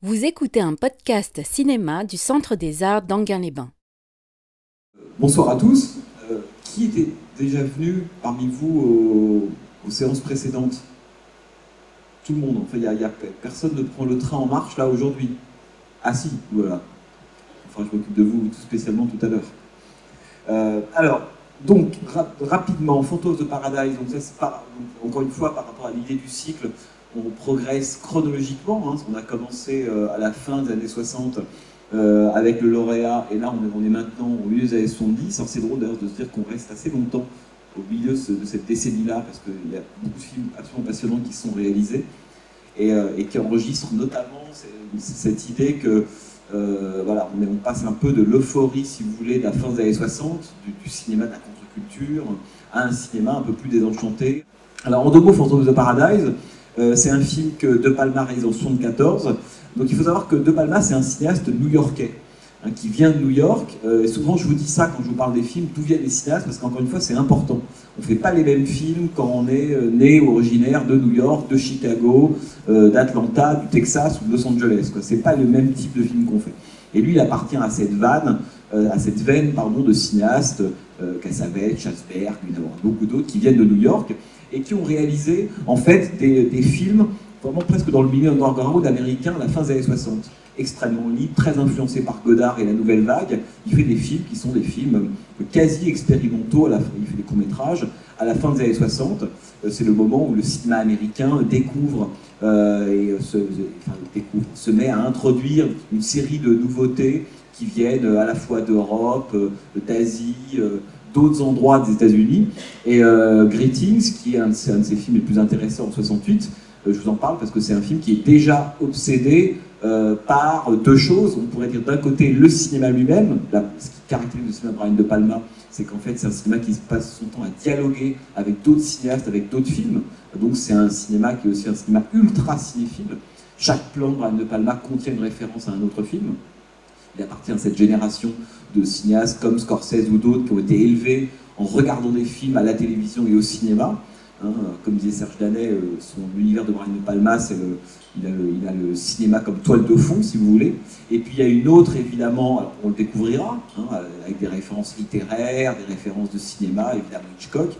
Vous écoutez un podcast cinéma du Centre des Arts d'Anguin-les-Bains. Bonsoir à tous. Euh, qui était déjà venu parmi vous aux, séances précédentes? Tout le monde. Enfin, y, a- a personne ne prend le train en marche là aujourd'hui. Ah si, voilà. Enfin, je m'occupe de vous tout spécialement tout à l'heure. Euh, alors, donc, ra- rapidement, Phantoms de Paradise, donc donc, encore une fois, par rapport à l'idée du cycle, on progresse chronologiquement. hein, qu'on a commencé euh, à la fin des années 60 euh, avec le lauréat, et là, on est, on maintenant au milieu des années 70. Alors, c'est drôle d'ailleurs de se dire qu'on reste assez longtemps au milieu de, ce- de cette décennie-là, parce qu'il y a beaucoup de films absolument passionnants qui sont réalisés et, euh, qui enregistrent notamment cette idée que voilà, on, on passe un peu de l'euphorie, si vous voulez, de la fin des années 60, du, cinéma de la contre-culture, à un cinéma un peu plus désenchanté. Alors, en deux mots, Phantom of the Paradise, c'est un film que De Palma réalise en 74. Donc, il faut savoir que De Palma, c'est un cinéaste new-yorkais. hein, qui vient de New York, Euh, et souvent je vous dis ça quand je vous parle des films, d'où viennent les cinéastes, parce qu'encore une fois c'est important. On ne fait pas les mêmes films quand on est euh, né ou originaire de New York, de Chicago, euh, d'Atlanta, du Texas ou de Los Angeles. Ce n'est pas le même type de film qu'on fait. Et lui, il appartient à cette vanne, euh, à cette veine pardon, de cinéastes, euh, Cassavetes, a beaucoup d'autres qui viennent de New York et qui ont réalisé en fait des, films vraiment presque dans le milieu underground américain à la fin des années 60. Extrêmement libre, très influencé par Godard et la Nouvelle Vague. Il fait des films qui sont des films quasi expérimentaux, à la fin, il fait des courts-métrages à la fin des années 60. Euh, C'est le moment où le cinéma américain découvre euh, et euh, se, met à introduire une série de nouveautés qui viennent à la fois d'Europe, d'Asie, d'autres endroits des États-Unis. Et euh, Greetings, qui est un de, ses, films les plus intéressants en 68, euh, je vous en parle parce que c'est un film qui est déjà obsédé euh, par deux choses. On pourrait dire d'un côté le cinéma lui-même, ce qui caractérise le cinéma de Brian De Palma, c'est qu'en fait c'est un cinéma qui passe son temps à dialoguer avec d'autres cinéastes, avec d'autres films. Donc c'est un cinéma qui est aussi un cinéma ultra cinéphile. Chaque plan de Brian De Palma contient une référence à un autre film. Il appartient à cette génération de cinéastes comme Scorsese ou d'autres qui ont été élevés en regardant des films à la télévision et au cinéma. Hein, comme disait Serge Danet, euh, son univers de Brian De Palma, il, a le, cinéma comme toile de fond, si vous voulez. Et puis il y a une autre, évidemment, on le découvrira, hein, avec des références littéraires, des références de cinéma, évidemment Hitchcock.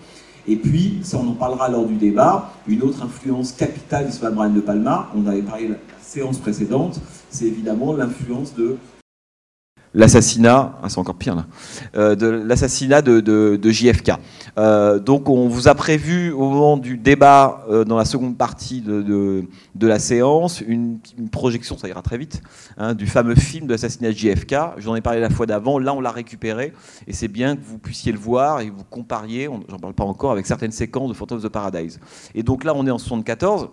Et puis, ça on en parlera lors du débat, une autre influence capitale de Brian De Palma, on avait parlé la séance précédente, c'est évidemment l'influence de l'assassinat, ah, c'est encore pire là, euh, de l'assassinat de, de- JFK. Euh, donc on vous a prévu au moment du débat, euh, dans la seconde partie de, de- la séance, une, projection, ça ira très vite, hein, du fameux film de l'assassinat de JFK. J'en ai parlé la fois d'avant, là on l'a récupéré, et c'est bien que vous puissiez le voir et vous compariez, j'en parle pas encore, avec certaines séquences de Phantoms of the Paradise. Et donc là on est en 74.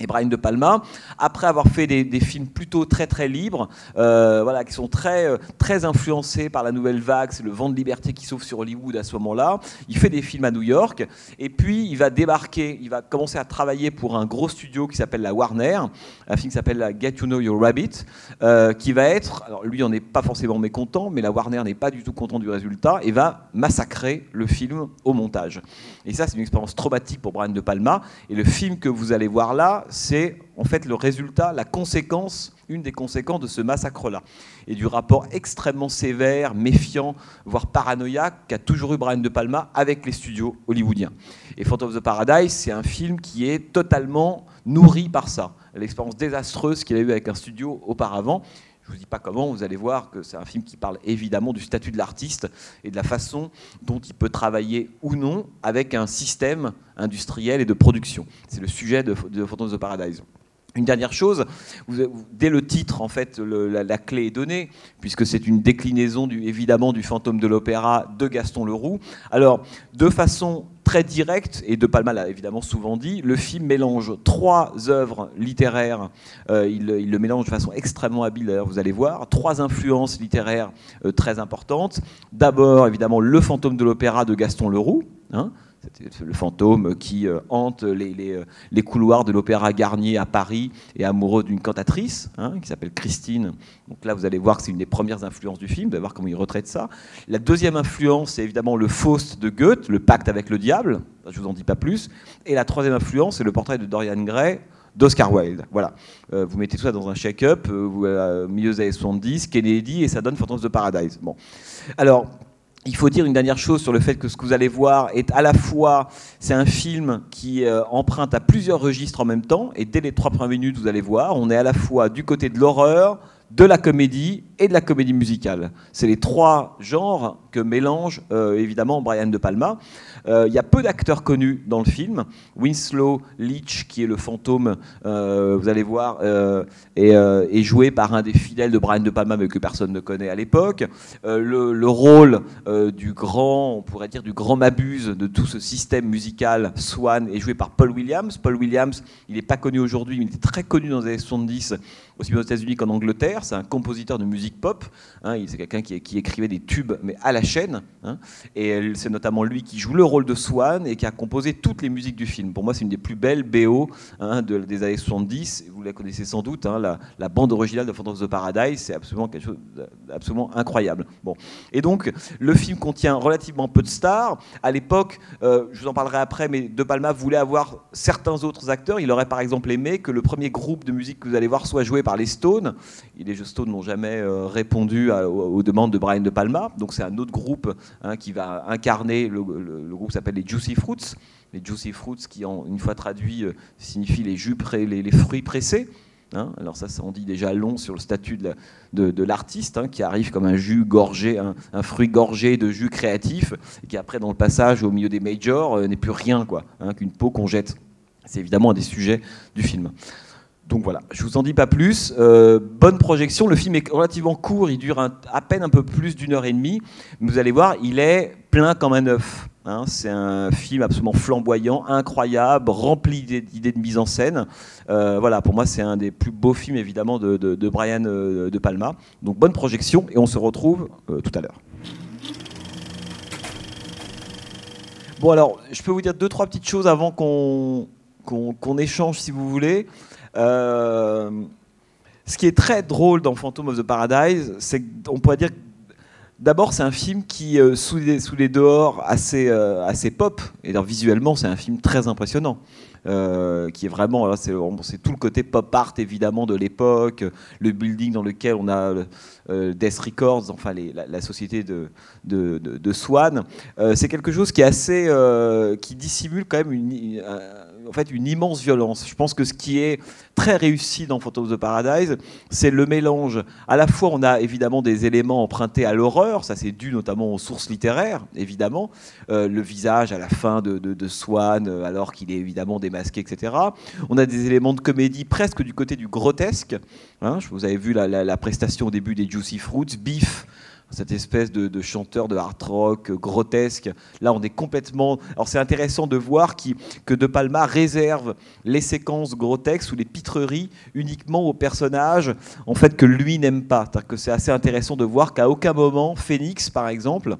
Et Brian De Palma, après avoir fait des, films plutôt très très libres, euh, voilà, qui sont très euh, très influencés par la nouvelle vague, c'est le vent de liberté qui s'ouvre sur Hollywood à ce moment-là. Il fait des films à New York, et puis il va débarquer, il va commencer à travailler pour un gros studio qui s'appelle la Warner, un film qui s'appelle la Get to Know Your Rabbit, euh, qui va être, alors lui on n'est pas forcément mécontent, mais la Warner n'est pas du tout content du résultat et va massacrer le film au montage. Et ça c'est une expérience traumatique pour Brian De Palma, et le film que vous allez voir là, c'est en fait le résultat, la conséquence, une des conséquences de ce massacre-là. Et du rapport extrêmement sévère, méfiant, voire paranoïaque qu'a toujours eu Brian De Palma avec les studios hollywoodiens. Et Phantom of the Paradise, c'est un film qui est totalement nourri par ça. L'expérience désastreuse qu'il a eue avec un studio auparavant. Je ne vous dis pas comment, vous allez voir que c'est un film qui parle évidemment du statut de l'artiste et de la façon dont il peut travailler ou non avec un système industriel et de production. C'est le sujet de, de Phantoms of Paradise. Une dernière chose, dès le titre, en fait, la, clé est donnée, puisque c'est une déclinaison évidemment du fantôme de l'opéra de Gaston Leroux. Alors, de façon très directe, et De Palma l'a évidemment souvent dit, le film mélange trois œuvres littéraires, euh, il, le mélange de façon extrêmement habile, d'ailleurs, vous allez voir, trois influences littéraires euh, très importantes. D'abord, évidemment, le fantôme de l'opéra de Gaston Leroux, hein, le fantôme qui euh, hante euh, les couloirs de l'Opéra Garnier à Paris et amoureux d'une cantatrice hein, qui s'appelle Christine. Donc là, vous allez voir que c'est une des premières influences du film. Vous allez voir comment il retraite ça. La deuxième influence, c'est évidemment le Faust de Goethe, le pacte avec le diable. Je vous en dis pas plus. Et la troisième influence, c'est le portrait de Dorian Gray d'Oscar Wilde. Voilà. vous mettez tout ça dans un shake-up, euh, milieu des années 70, Kennedy, et ça donne Phantoms de Paradise. Bon. Alors, il faut dire une dernière chose sur le fait que ce que vous allez voir est à la fois, c'est un film qui euh, emprunte à plusieurs registres en même temps, et dès les trois premières minutes, vous allez voir, on est à la fois du côté de l'horreur, de la comédie et de la comédie musicale. C'est les trois genres que mélange euh, évidemment Brian De Palma. Euh, il y a peu d'acteurs connus dans le film. Winslow Leach, qui est le fantôme, euh, vous allez voir, est, joué par un des fidèles de Brian De Palma, mais que personne ne connaît à l'époque. Le, rôle du grand, on pourrait dire du grand mabuse de tout ce système musical Swan est joué par Paul Williams. Paul Williams, il n'est pas connu aujourd'hui, mais il était très connu dans les années 70, aussi bien aux États-Unis qu'en Angleterre. C'est un compositeur de musique pop. Hein, c'est quelqu'un qui, écrivait des tubes, mais à la chaîne. Hein. et c'est notamment lui qui joue le rôle de Swan et qui a composé toutes les musiques du film. Pour moi, c'est une des plus belles BO hein, des années 70. Vous la connaissez sans doute. La, bande originale de Phantoms of the Paradise, c'est absolument quelque chose incroyable. Bon. Et donc, le film contient relativement peu de stars. À l'époque, euh, je vous en parlerai après, mais De Palma voulait avoir certains autres acteurs. Il aurait par exemple aimé que le premier groupe de musique que vous allez voir soit joué par les Stones. Et les Stones n'ont jamais euh, répondu aux, demandes de Brian De Palma. Donc c'est un autre groupe hein, qui va incarner, le, groupe s'appelle les Juicy Fruits. Les Juicy Fruits qui, en, une fois traduit, euh, signifient les, jus les, fruits pressés. Hein. alors ça, ça en dit déjà long sur le statut de, l'artiste, hein, qui arrive comme un jus gorgé, un, fruit gorgé de jus créatif, et qui après, dans le passage au milieu des majors, euh, n'est plus rien quoi, qu'une peau qu'on jette. C'est évidemment un des sujets du film. Donc voilà, je vous en dis pas plus. Euh, bonne projection. Le film est relativement court, il dure à peine un peu plus d'une heure et demie. vous allez voir, il est plein comme un œuf. Hein. c'est un film absolument flamboyant, incroyable, rempli d'idées de mise en scène. Euh, voilà, pour moi, c'est un des plus beaux films évidemment de, Brian euh, De Palma. Donc bonne projection et on se retrouve tout à l'heure. Bon alors, je peux vous dire deux trois petites choses avant qu'on qu'on échange si vous voulez. Euh, ce qui est très drôle dans Phantom of the Paradise, c'est qu'on pourrait dire D'abord, c'est un film qui, euh, sous, les, dehors, assez, euh, assez pop. Et visuellement, c'est un film très impressionnant. qui est vraiment, c'est tout le côté pop art évidemment de l'époque, le building dans lequel on a Death Records, enfin la, société de, Swan. c'est quelque chose qui dissimule quand même une, en fait une immense violence. Je pense que ce qui est très réussi dans Phantoms of Paradise, c'est le mélange. À la fois, on a évidemment des éléments empruntés à l'horreur, ça c'est dû notamment aux sources littéraires, évidemment. Euh, le visage à la fin de, Swan, euh, alors qu'il est évidemment démasqué, etc. On a des éléments de comédie presque du côté du grotesque. Hein. vous avez vu la, la, prestation au début des Juicy Fruits, Beef cette espèce de, chanteur de hard rock grotesque. Là, on est complètement. Alors, c'est intéressant de voir que De Palma réserve les séquences grotesques ou les pitreries uniquement aux personnages en fait que lui n'aime pas. c'est assez intéressant de voir qu'à aucun moment, Phoenix, par exemple,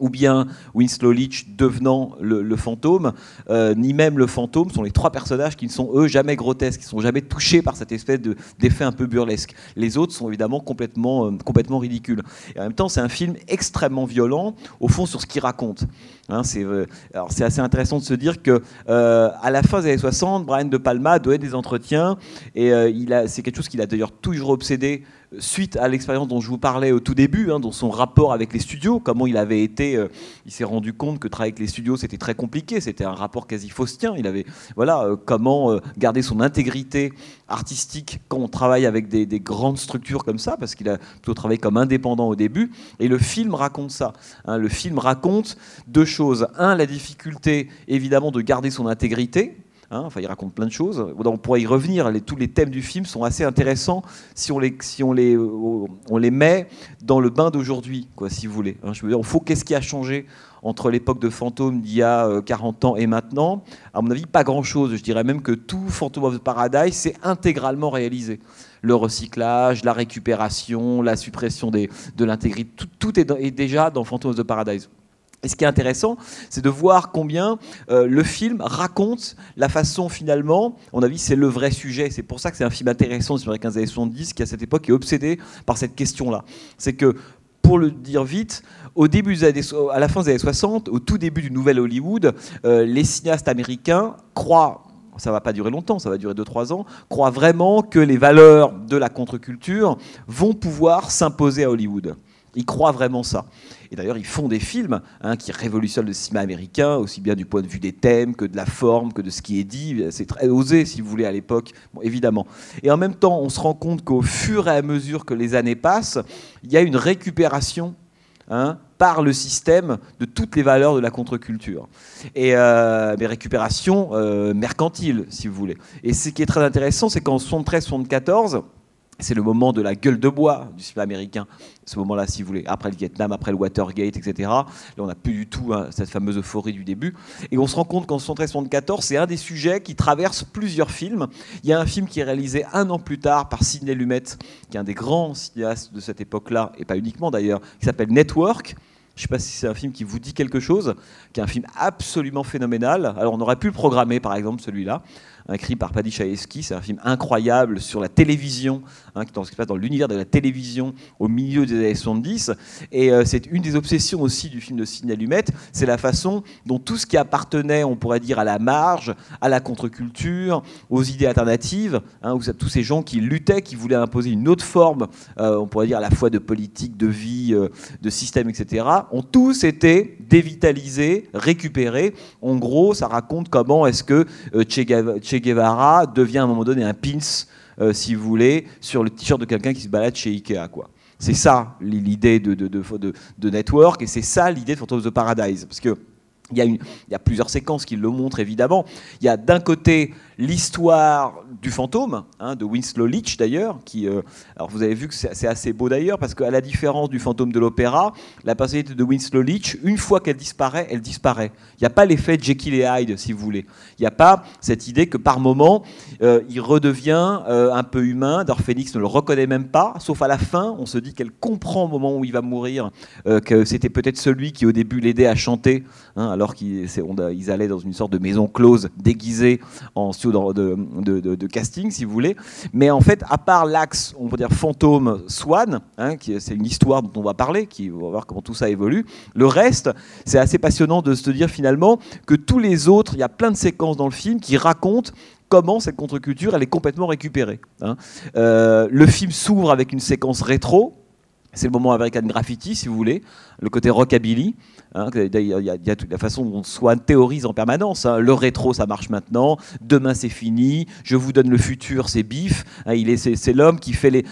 ou bien Winslow Leach devenant le, fantôme, euh, ni même le fantôme sont les trois personnages qui ne sont eux jamais grotesques, qui ne sont jamais touchés par cette espèce d'effet un peu burlesque. Les autres sont évidemment complètement, euh, complètement ridicules. Et en même temps, c'est un film extrêmement violent, au fond, sur ce qu'il raconte. Hein, c'est euh, assez intéressant de se dire que à la fin des années 60, Brian De Palma donnait des entretiens et c'est quelque chose qu'il a d'ailleurs toujours obsédé suite à l'expérience dont je vous parlais au tout début, hein, dans son rapport avec les studios, comment il avait été, euh, il s'est rendu compte que travailler avec les studios c'était très compliqué, c'était un rapport quasi faustien. Il avait, voilà, euh, comment euh, garder son intégrité artistique quand on travaille avec des, grandes structures comme ça, parce qu'il a plutôt travaillé comme indépendant au début. Et le film raconte ça. Hein. le film raconte deux choses. Un, la difficulté évidemment de garder son intégrité Hein, enfin, il raconte plein de choses. On pourrait y revenir. tous les thèmes du film sont assez intéressants si on les, si on les, on les met dans le bain d'aujourd'hui, quoi, si vous voulez. Hein, je veux dire, faut qu'est-ce qui a changé entre l'époque de Fantôme d'il y a 40 euh, ans et maintenant? À mon avis, pas grand-chose. Je dirais même que tout Phantom of the Paradise s'est intégralement réalisé. Le recyclage, la récupération, la suppression de l'intégrité, tout, tout est, est, déjà dans Phantom of the Paradise. Et ce qui est intéressant, c'est de voir combien euh, le film raconte la façon finalement, on a vu, c'est le vrai sujet. C'est pour ça que c'est un film intéressant sur les 15 années 70 qui à cette époque est obsédé par cette question-là. C'est que, pour le dire vite, au début des années, à la fin des années 60, au tout début du nouvel Hollywood, euh, les cinéastes américains croient ça va pas durer longtemps, ça va durer 2-3 ans, croit vraiment que les valeurs de la contre-culture vont pouvoir s'imposer à Hollywood. Ils croient vraiment ça. Et d'ailleurs, ils font des films hein, qui révolutionnent le cinéma américain, aussi bien du point de vue des thèmes que de la forme, que de ce qui est dit. C'est très osé, si vous voulez, à l'époque, évidemment. Et en même temps, on se rend compte qu'au fur et à mesure que les années passent, il y a une récupération Hein, par le système de toutes les valeurs de la contre-culture. Et euh, mais récupération euh, mercantile, si vous voulez. Et ce qui est très intéressant, c'est qu'en 73-74, c'est le moment de la gueule de bois du cinéma américain. Ce moment-là, si vous voulez, après le Vietnam, après le Watergate, etc. Là, on n'a plus du tout hein, cette fameuse euphorie du début. Et on se rend compte qu'en 73-74, c'est un des sujets qui traverse plusieurs films. Il y a un film qui est réalisé un an plus tard par Sidney Lumet, qui est un des grands cinéastes de cette époque-là, et pas uniquement d'ailleurs, qui s'appelle Network. Je ne sais pas si c'est un film qui vous dit quelque chose, qui est un film absolument phénoménal. Alors on aurait pu le programmer, par exemple, celui-là écrit par Paddy. C'est un film incroyable sur la télévision, hein, qui se passe dans l'univers de la télévision au milieu des années 70. Et euh, c'est une des obsessions aussi du film de Sidney Lumet, c'est la façon dont tout ce qui appartenait, on pourrait dire, à la marge, à la contre-culture, aux idées alternatives, hein, tous ces gens qui luttaient, qui voulaient imposer une autre forme, euh, on pourrait dire à la fois de politique, de vie, euh, de système, etc., ont tous été dévitalisés, récupérés. En gros, ça raconte comment est-ce que Che Guevara devient à un moment donné un pins, euh, si vous voulez, sur le t-shirt de quelqu'un qui se balade chez Ikea. Quoi. C'est ça l'idée de, de, de, Network et c'est ça l'idée de Phantom of the Paradise. Parce que il y, il y, a plusieurs séquences qui le montrent évidemment. Il y a d'un côté l'histoire du fantôme, hein, de Winslow Leach d'ailleurs, qui, euh, alors vous avez vu que c'est assez beau d'ailleurs, parce qu'à la différence du fantôme de l'opéra, la personnalité de Winslow Leach, une fois qu'elle disparaît, elle disparaît. Il n'y a pas l'effet Jekyll et Hyde, si vous voulez. Il n'y a pas cette idée que par moment, euh, il redevient euh, un peu humain. Phoenix ne le reconnaît même pas, sauf à la fin, on se dit qu'elle comprend au moment où il va mourir que c'était peut-être celui qui au début l'aidait à chanter, hein, alors qu'ils allaient dans une sorte de maison close déguisée en de, casting, si vous voulez. Mais en fait, à part l'axe, on peut dire fantôme Swan, hein, c'est une histoire dont on va parler, qui on va voir comment tout ça évolue. Le reste, c'est assez passionnant de se dire finalement que tous les autres, il y a plein de séquences dans le film qui racontent comment cette contre-culture elle est complètement récupérée. Hein. Euh, le film s'ouvre avec une séquence rétro, c'est le moment American Graffiti, si vous voulez, le côté rockabilly. Hein, il y, a, toute la façon dont Swan théorise en permanence. Hein. Le rétro, ça marche maintenant. Demain, c'est fini. Je vous donne le futur, c'est bif. Hein, il est, c'est, l'homme qui fait les.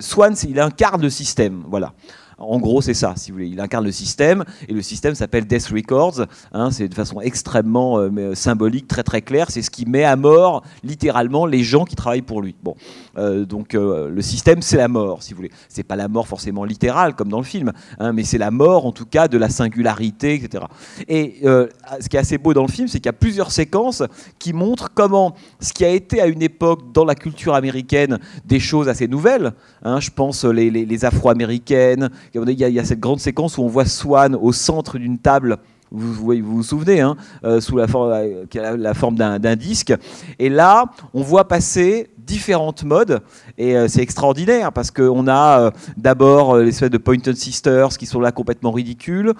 Swan, il incarne le système. Voilà. En gros, c'est ça, si vous voulez. Il incarne le système, et le système s'appelle Death Records. C'est de façon extrêmement euh, symbolique, très très claire. C'est ce qui met à mort, littéralement, les gens qui travaillent pour lui. Bon, euh, donc euh, le système, c'est la mort, si vous voulez. C'est pas la mort forcément littérale, comme dans le film, hein, mais c'est la mort, en tout cas, de la singularité, etc. Et ce qui est assez beau dans le film, c'est qu'il y a plusieurs séquences qui montrent comment ce qui a été à une époque dans la culture américaine des choses assez nouvelles. Hein, je pense les, Afro-américaines il y, a, cette grande séquence où on voit Swan au centre d'une table vous, vous, souvenez, hein, euh, sous euh, la forme d'un disque. Et là, on voit passer différentes modes et euh, c'est extraordinaire parce qu'on a euh, d'abord euh, l'espèce de Pointed Sisters qui sont là complètement ridicules.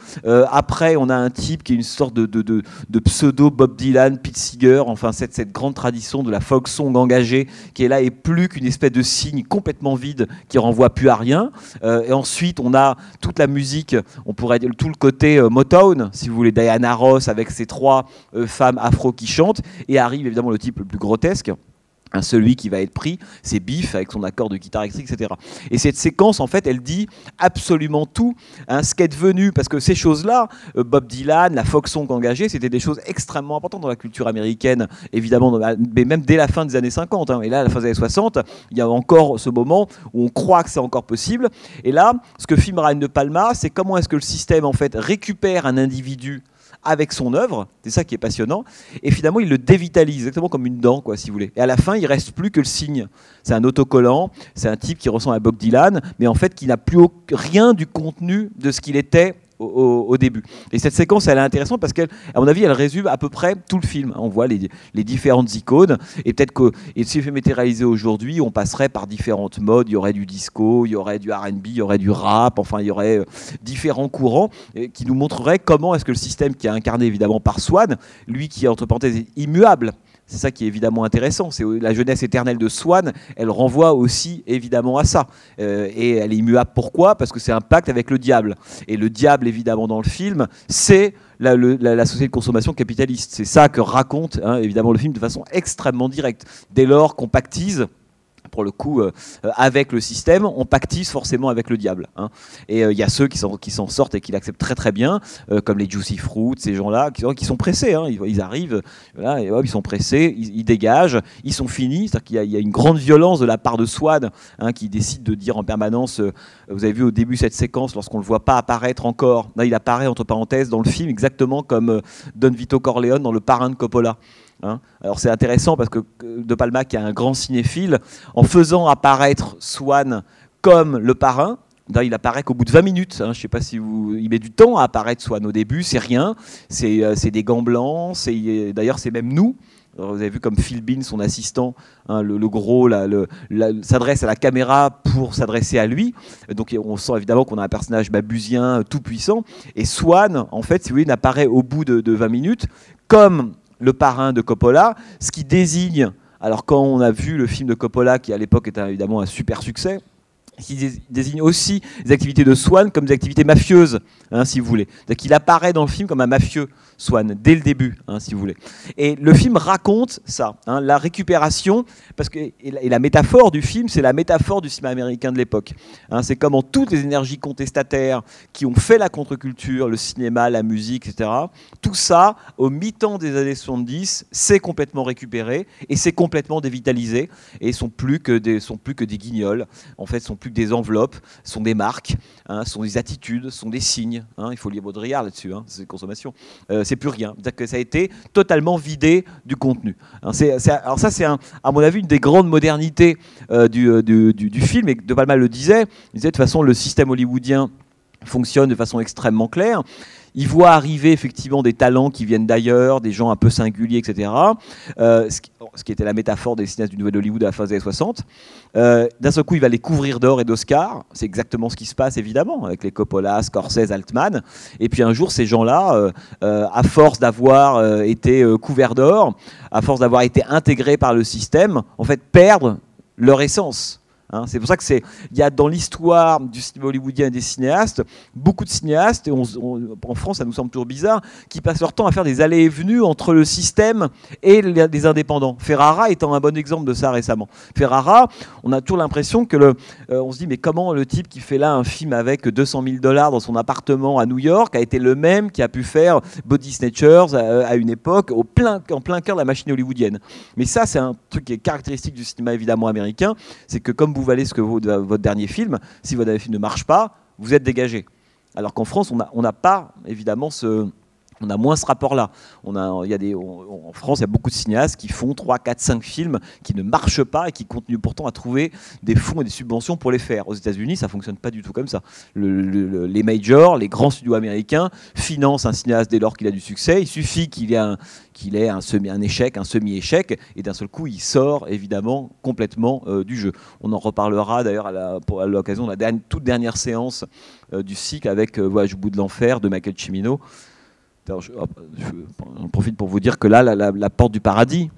après, on a un type qui est une sorte de, pseudo Bob Dylan, Pete Seeger, enfin cette, cette grande tradition de la folk song engagée qui est là et plus qu'une espèce de signe complètement vide qui renvoie plus à rien. et ensuite, on a toute la musique, on pourrait dire tout le côté Motown, si vous voulez, Diana Ross avec ses trois femmes afro qui chantent et arrive évidemment le type le plus grotesque celui qui va être pris, c'est Biff avec son accord de guitare électrique, etc. Et cette séquence, en fait, elle dit absolument tout, hein, ce qu'est devenu, parce que ces choses-là, euh, Bob Dylan, la folk song engagée, c'était des choses extrêmement importantes dans la culture américaine, évidemment, mais même dès la fin des années 50. Hein. et là, à la fin des années 60, il y a encore ce moment où on croit que c'est encore possible. Et là, ce que filme Ryan de Palma, c'est comment est-ce que le système, en fait, récupère un individu avec son œuvre, c'est ça qui est passionnant, et finalement il le dévitalise, exactement comme une dent, quoi, si vous voulez. Et à la fin, il reste plus que le signe. C'est un autocollant, c'est un type qui ressemble à Bob Dylan, mais en fait qui n'a plus rien du contenu de ce qu'il était au, début. Et cette séquence, elle est intéressante parce qu'à mon avis, elle résume à peu près tout le film. On voit les, différentes icônes. Et peut-être que et si le film était réalisé aujourd'hui, on passerait par différentes modes. Il y aurait du disco, il y aurait du RB, il y aurait du rap, enfin, il y aurait euh, différents courants qui nous montreraient comment est-ce que le système qui est incarné évidemment par Swan, lui qui est entre parenthèses immuable, C'est ça qui est évidemment intéressant. C'est la jeunesse éternelle de Swan, elle renvoie aussi évidemment à ça. Euh, et elle est immuable. Pourquoi? Parce que c'est un pacte avec le diable. Et le diable, évidemment, dans le film, c'est la, société de consommation capitaliste. C'est ça que raconte hein, évidemment le film de façon extrêmement directe. Dès lors qu'on pactise pour le coup, euh, euh, avec le système, on pactise forcément avec le diable. Hein. Et euh, il y a ceux qui s'en qui sortent et qui l'acceptent très très bien, comme les Juicy Fruits, ces gens-là, qui, sont pressés. Hein. Ils, arrivent, et, ils sont pressés, ils, dégagent, ils sont finis. C'est-à-dire qu'il y, a une grande violence de la part de Swad, hein, qui décide de dire en permanence, vous avez vu au début cette séquence, lorsqu'on ne le voit pas apparaître encore, il apparaît entre parenthèses dans le film exactement comme Don Vito Corleone dans Le Parrain de Coppola. Hein. Alors c'est intéressant parce que De Palma, qui est un grand cinéphile, en faisant apparaître Swan comme le parrain, il apparaît qu'au bout de 20 minutes. Hein. je ne sais pas si vous. Il met du temps à apparaître Swan au début, c'est rien. C'est euh, des gants blancs. D'ailleurs, c'est même nous. vous avez vu comme Phil Bean, son assistant, hein, le, gros, s'adresse à la caméra pour s'adresser à lui. Donc on sent évidemment qu'on a un personnage babusien, tout puissant. Et Swan, en fait, si vous voulez, n'apparaît au bout de, de 20 minutes comme le parrain de Coppola, ce qui désigne, alors quand on a vu le film de Coppola, qui à l'époque était évidemment un super succès, qui désigne aussi les activités de Swan comme des activités mafieuses, hein, si vous voulez. qu'il apparaît dans le film comme un mafieux, Swan, dès le début, hein, si vous voulez. Et le film raconte ça, hein, la récupération, parce que, et la, métaphore du film, c'est la métaphore du cinéma américain de l'époque. c'est comment toutes les énergies contestataires qui ont fait la contre-culture, le cinéma, la musique, etc., tout ça, au mi-temps des années 70, c'est complètement récupéré et c'est complètement dévitalisé et sont plus que des, sont plus que des guignols. En fait, sont plus que des enveloppes, sont des marques, hein, sont des attitudes, sont des signes. Hein. il faut lire Baudrillard là-dessus, hein, c'est consommation. Euh, plus rien. C'est-à-dire que ça a été totalement vidé du contenu. alors ça, c'est à mon avis une des grandes modernités euh, euh, du, du, film, et De Palma le disait. Il disait de toute façon le système hollywoodien fonctionne de façon extrêmement claire. Il voit arriver effectivement des talents qui viennent d'ailleurs, des gens un peu singuliers, etc. Euh, ce, qui, était la métaphore des cinéastes du Nouvel Hollywood à la fin des années 60. Euh, d'un seul coup, il va les couvrir d'or et d'Oscar. C'est exactement ce qui se passe évidemment avec les Coppola, Scorsese, Altman. Et puis un jour, ces gens-là, euh, à force d'avoir été couverts d'or, à force d'avoir été intégrés par le système, en fait, perdent leur essence. Hein. c'est pour ça que c'est, il y a dans l'histoire du cinéma hollywoodien et des cinéastes beaucoup de cinéastes, et en France ça nous semble toujours bizarre, qui passent leur temps à faire des allées et venues entre le système et les, indépendants. Ferrara étant un bon exemple de ça récemment. Ferrara, on a toujours l'impression que euh, on se dit mais comment le type qui fait là un film avec 200 000 dollars dans son appartement à New York a été le même qui a pu faire Body Snatchers à, à une époque au plein, en plein cœur de la machine hollywoodienne? Mais ça c'est un truc qui est caractéristique du cinéma évidemment américain, c'est que comme vous vous valez ce que vaut votre dernier film. Si votre dernier film ne marche pas, vous êtes dégagé. Alors qu'en France, on n'a pas évidemment ce, on a moins ce rapport-là. En France, il y a beaucoup de cinéastes qui font 3, 4, 5 films qui ne marchent pas et qui continuent pourtant à trouver des fonds et des subventions pour les faire. Aux États-Unis, ça fonctionne pas du tout comme ça. les majors, les grands studios américains financent un cinéaste dès lors qu'il a du succès. Il suffit qu'il ait un, ait un, échec, un semi-échec, et d'un seul coup, il sort évidemment complètement euh, du jeu. On en reparlera d'ailleurs à l'occasion de la toute dernière séance euh, du cycle avec euh, Voyage au bout de l'enfer de Michael Cimino. Je, profite pour vous dire que là, la, porte du paradis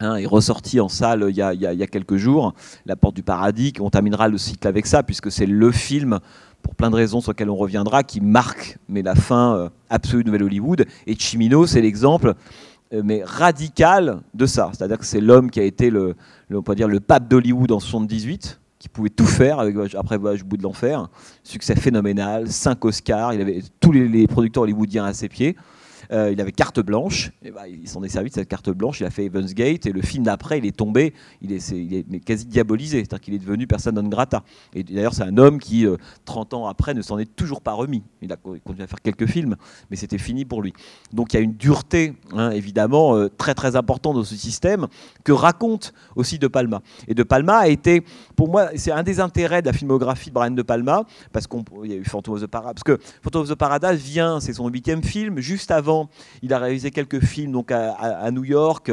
hein, est ressortie en salle il y, a, quelques jours. La porte du paradis, on terminera le cycle avec ça, puisque c'est le film, pour plein de raisons sur lesquelles on reviendra, qui marque mais la fin euh, absolue de Nouvelle Hollywood. Et Chimino, c'est l'exemple euh, mais radical de ça. C'est-à-dire que c'est l'homme qui a été le, on peut dire, le pape d'Hollywood en 78 qui pouvait tout faire avec, après Voyage au bout de l'enfer. Succès phénoménal, 5 Oscars, il avait tous les producteurs hollywoodiens à ses pieds. Euh, il avait carte blanche, et bah, il s'en est servi de cette carte blanche, il a fait Evans Gate, et le film d'après, il est tombé, il est, quasi diabolisé, c'est-à-dire qu'il est devenu personne non grata. Et d'ailleurs, c'est un homme qui, 30 euh, ans après, ne s'en est toujours pas remis. Il a continué à faire quelques films, mais c'était fini pour lui. Donc il y a une dureté, hein, évidemment, euh, très très importante dans ce système, que raconte aussi De Palma. Et De Palma a été, pour moi, c'est un des intérêts de la filmographie de Brian De Palma, parce qu'il y a eu Phantom of the Paradise, parce que Phantom of the Paradise vient, c'est son huitième film, juste avant il a réalisé quelques films donc à, New York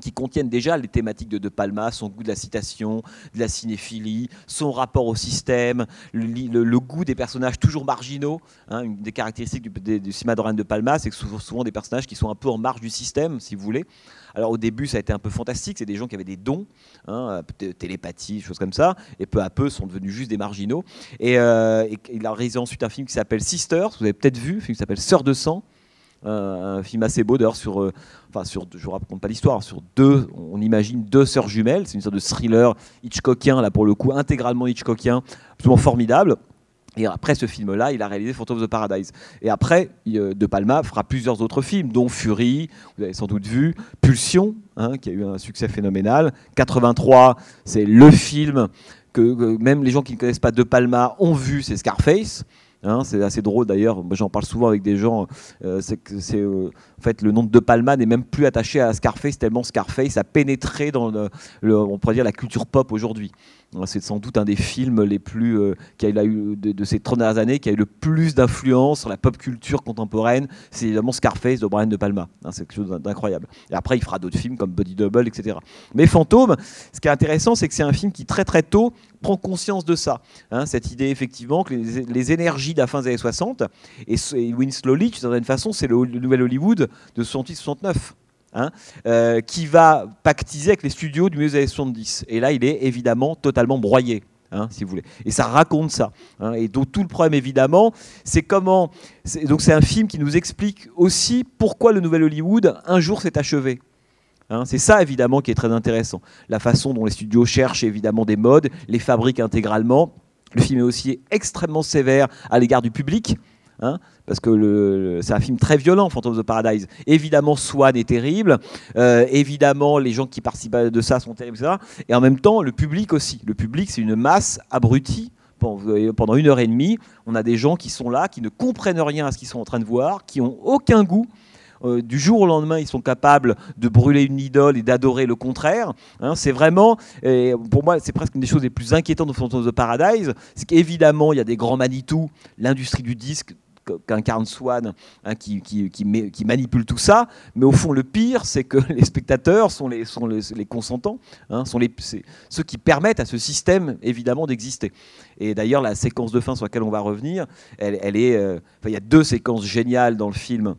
qui contiennent déjà les thématiques de De Palma, son goût de la citation, de la cinéphilie, son rapport au système, le, goût des personnages toujours marginaux. Hein. une des caractéristiques du, cinéma de De Palma, c'est que souvent, souvent des personnages qui sont un peu en marge du système, si vous voulez. Alors au début, ça a été un peu fantastique, c'est des gens qui avaient des dons, hein, télépathie, choses comme ça, et peu à peu sont devenus juste des marginaux. Et, euh, et il a réalisé ensuite un film qui s'appelle Sisters, vous avez peut-être vu, un film qui s'appelle Sœurs de sang, un film assez beau d'ailleurs sur, euh, enfin sur, je vous raconte pas l'histoire, sur deux, on imagine deux sœurs jumelles, c'est une sorte de thriller Hitchcockien là pour le coup, intégralement Hitchcockien, absolument formidable. Et après ce film-là, il a réalisé Phantom of the Paradise. Et après, euh, De Palma fera plusieurs autres films, dont Fury, vous avez sans doute vu, Pulsion, hein, qui a eu un succès phénoménal. 83, c'est le film que, même les gens qui ne connaissent pas De Palma ont vu, c'est Scarface. Hein, c'est assez drôle d'ailleurs, j'en parle souvent avec des gens, euh, c'est que c'est euh, en fait le nom de De Palma n'est même plus attaché à Scarface tellement Scarface a pénétré dans le, on pourrait dire la culture pop aujourd'hui. C'est sans doute un des films les plus euh, a eu de, ces 30 dernières années qui a eu le plus d'influence sur la pop culture contemporaine. C'est évidemment Scarface de Brian De Palma. Hein, c'est quelque chose d'incroyable. Et après, il fera d'autres films comme Body Double, etc. Mais Fantôme, ce qui est intéressant, c'est que c'est un film qui très très tôt prend conscience de ça. Hein, cette idée effectivement que les, énergies de la fin des années 60 et, et Win Slowly, d'une certaine façon, c'est le, nouvel Hollywood de 68-69. Hein, euh, qui va pactiser avec les studios du milieu des années 70. Et là, il est évidemment totalement broyé. Hein, si vous voulez. Et ça raconte ça. Hein. et donc tout le problème, évidemment, c'est comment. Donc c'est un film qui nous explique aussi pourquoi le nouvel Hollywood un jour s'est achevé. c'est ça évidemment qui est très intéressant. La façon dont les studios cherchent évidemment des modes, les fabriquent intégralement. Le film est aussi extrêmement sévère à l'égard du public. Hein, parce que c'est un film très violent, Phantom of the Paradise. Évidemment, Swan est terrible, euh, évidemment, les gens qui participent de ça sont terribles. Et en même temps, le public aussi. Le public, c'est une masse abrutie. Pendant une heure et demie, on a des gens qui sont là, qui ne comprennent rien à ce qu'ils sont en train de voir, qui ont aucun goût, euh, du jour au lendemain, ils sont capables de brûler une idole et d'adorer le contraire. Hein. c'est vraiment, pour moi, c'est presque une des choses les plus inquiétantes de Phantom of the Paradise. C'est qu'évidemment, il y a des grands Manitou, l'industrie du disque qu'incarne Swan, hein, qui, manipule tout ça. Mais au fond, le pire, c'est que les spectateurs sont les, consentants, hein, sont ceux qui permettent à ce système, évidemment, d'exister. Et d'ailleurs, la séquence de fin sur laquelle on va revenir, elle, elle est, euh, il y a deux séquences géniales dans le film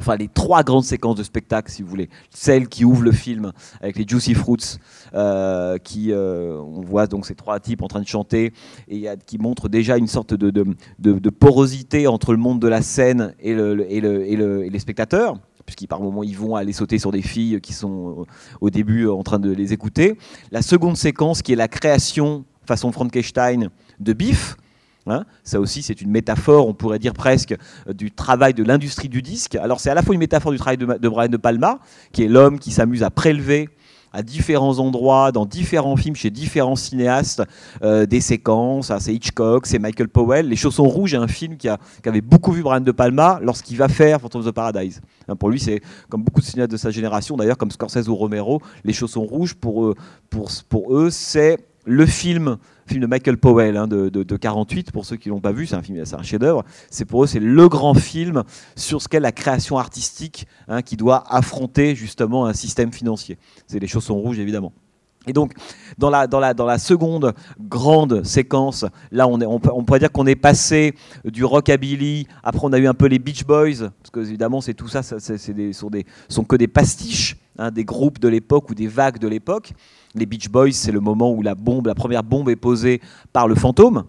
enfin les trois grandes séquences de spectacle, si vous voulez. Celle qui ouvre le film avec les Juicy Fruits, euh, qui euh, on voit donc ces trois types en train de chanter et qui montre déjà une sorte de, porosité entre le monde de la scène et, le, et, le, et, les spectateurs puisqu'ils par moments ils vont aller sauter sur des filles qui sont au début en train de les écouter. La seconde séquence qui est la création façon Frankenstein de Biff, Hein. ça aussi, c'est une métaphore, on pourrait dire presque, euh, du travail de l'industrie du disque. Alors, c'est à la fois une métaphore du travail de, Brian De Palma, qui est l'homme qui s'amuse à prélever à différents endroits, dans différents films, chez différents cinéastes, euh, des séquences. c'est Hitchcock, c'est Michael Powell. Les Chaussons Rouges est un film qui, a, avait beaucoup vu Brian De Palma lorsqu'il va faire Phantom of Paradise. Hein, pour lui, c'est comme beaucoup de cinéastes de sa génération, d'ailleurs, comme Scorsese ou Romero, Les Chaussons Rouges, pour eux c'est le film film de Michael Powell hein, de, 48, pour ceux qui l'ont pas vu, c'est un film, c'est un chef-d'œuvre. C'est pour eux, c'est le grand film sur ce qu'est la création artistique hein, qui doit affronter justement un système financier. C'est les chaussons rouges évidemment. Et donc, dans la, dans, la, dans la seconde grande séquence, là, on, est, on, pourrait dire qu'on est passé du rockabilly, après on a eu un peu les Beach Boys, parce que évidemment, c'est tout ça, c'est des, sont, des, sont que des pastiches hein, des groupes de l'époque ou des vagues de l'époque. Les Beach Boys, c'est le moment où la première bombe est posée par le fantôme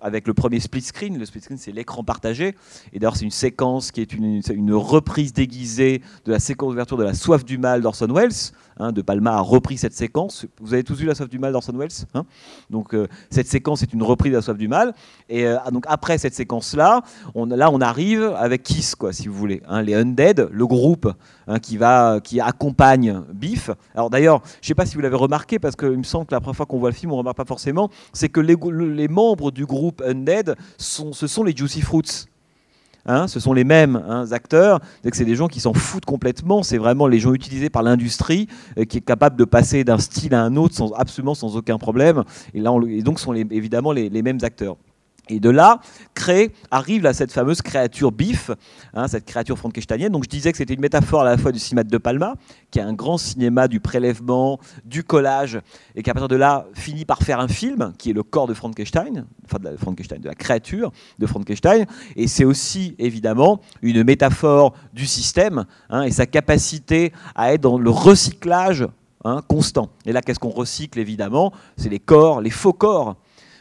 avec le premier split screen. Le split screen, c'est l'écran partagé. Et d'ailleurs, c'est une séquence qui est une, une, reprise déguisée de la séquence d'ouverture de La Soif du Mal d'Orson Welles. Hein, de Palma a repris cette séquence. Vous avez tous vu La Soif du Mal d'Orson Welles hein? Donc, euh, cette séquence est une reprise de La Soif du Mal. Et euh, donc, après cette séquence-là, on, là, on arrive avec Kiss, quoi, si vous voulez. Hein, les Undead, le groupe qui, va, qui accompagne Biff. Alors, d'ailleurs, je ne sais pas si vous l'avez remarqué, parce qu'il me semble que la première fois qu'on voit le film, on ne remarque pas forcément, c'est que les, membres du groupe Undead, ce sont les Juicy Fruits. Hein, ce sont les mêmes hein, acteurs, c'est des gens qui s'en foutent complètement, c'est vraiment les gens utilisés par l'industrie euh, qui est capable de passer d'un style à un autre sans, absolument sans aucun problème, et, là, et donc sont évidemment les, mêmes acteurs. Et de là, arrive là, cette fameuse créature Biff, hein, cette créature frankensteinienne. Donc je disais que c'était une métaphore à la fois du cinéma de Palma, qui est un grand cinéma du prélèvement, du collage, et qui à partir de là finit par faire un film, qui est le corps de Frankenstein, enfin de la, Frankenstein, de la créature de Frankenstein. Et c'est aussi évidemment une métaphore du système hein, et sa capacité à être dans le recyclage hein, constant. Et là, qu'est-ce qu'on recycle évidemment? C'est les corps, les faux corps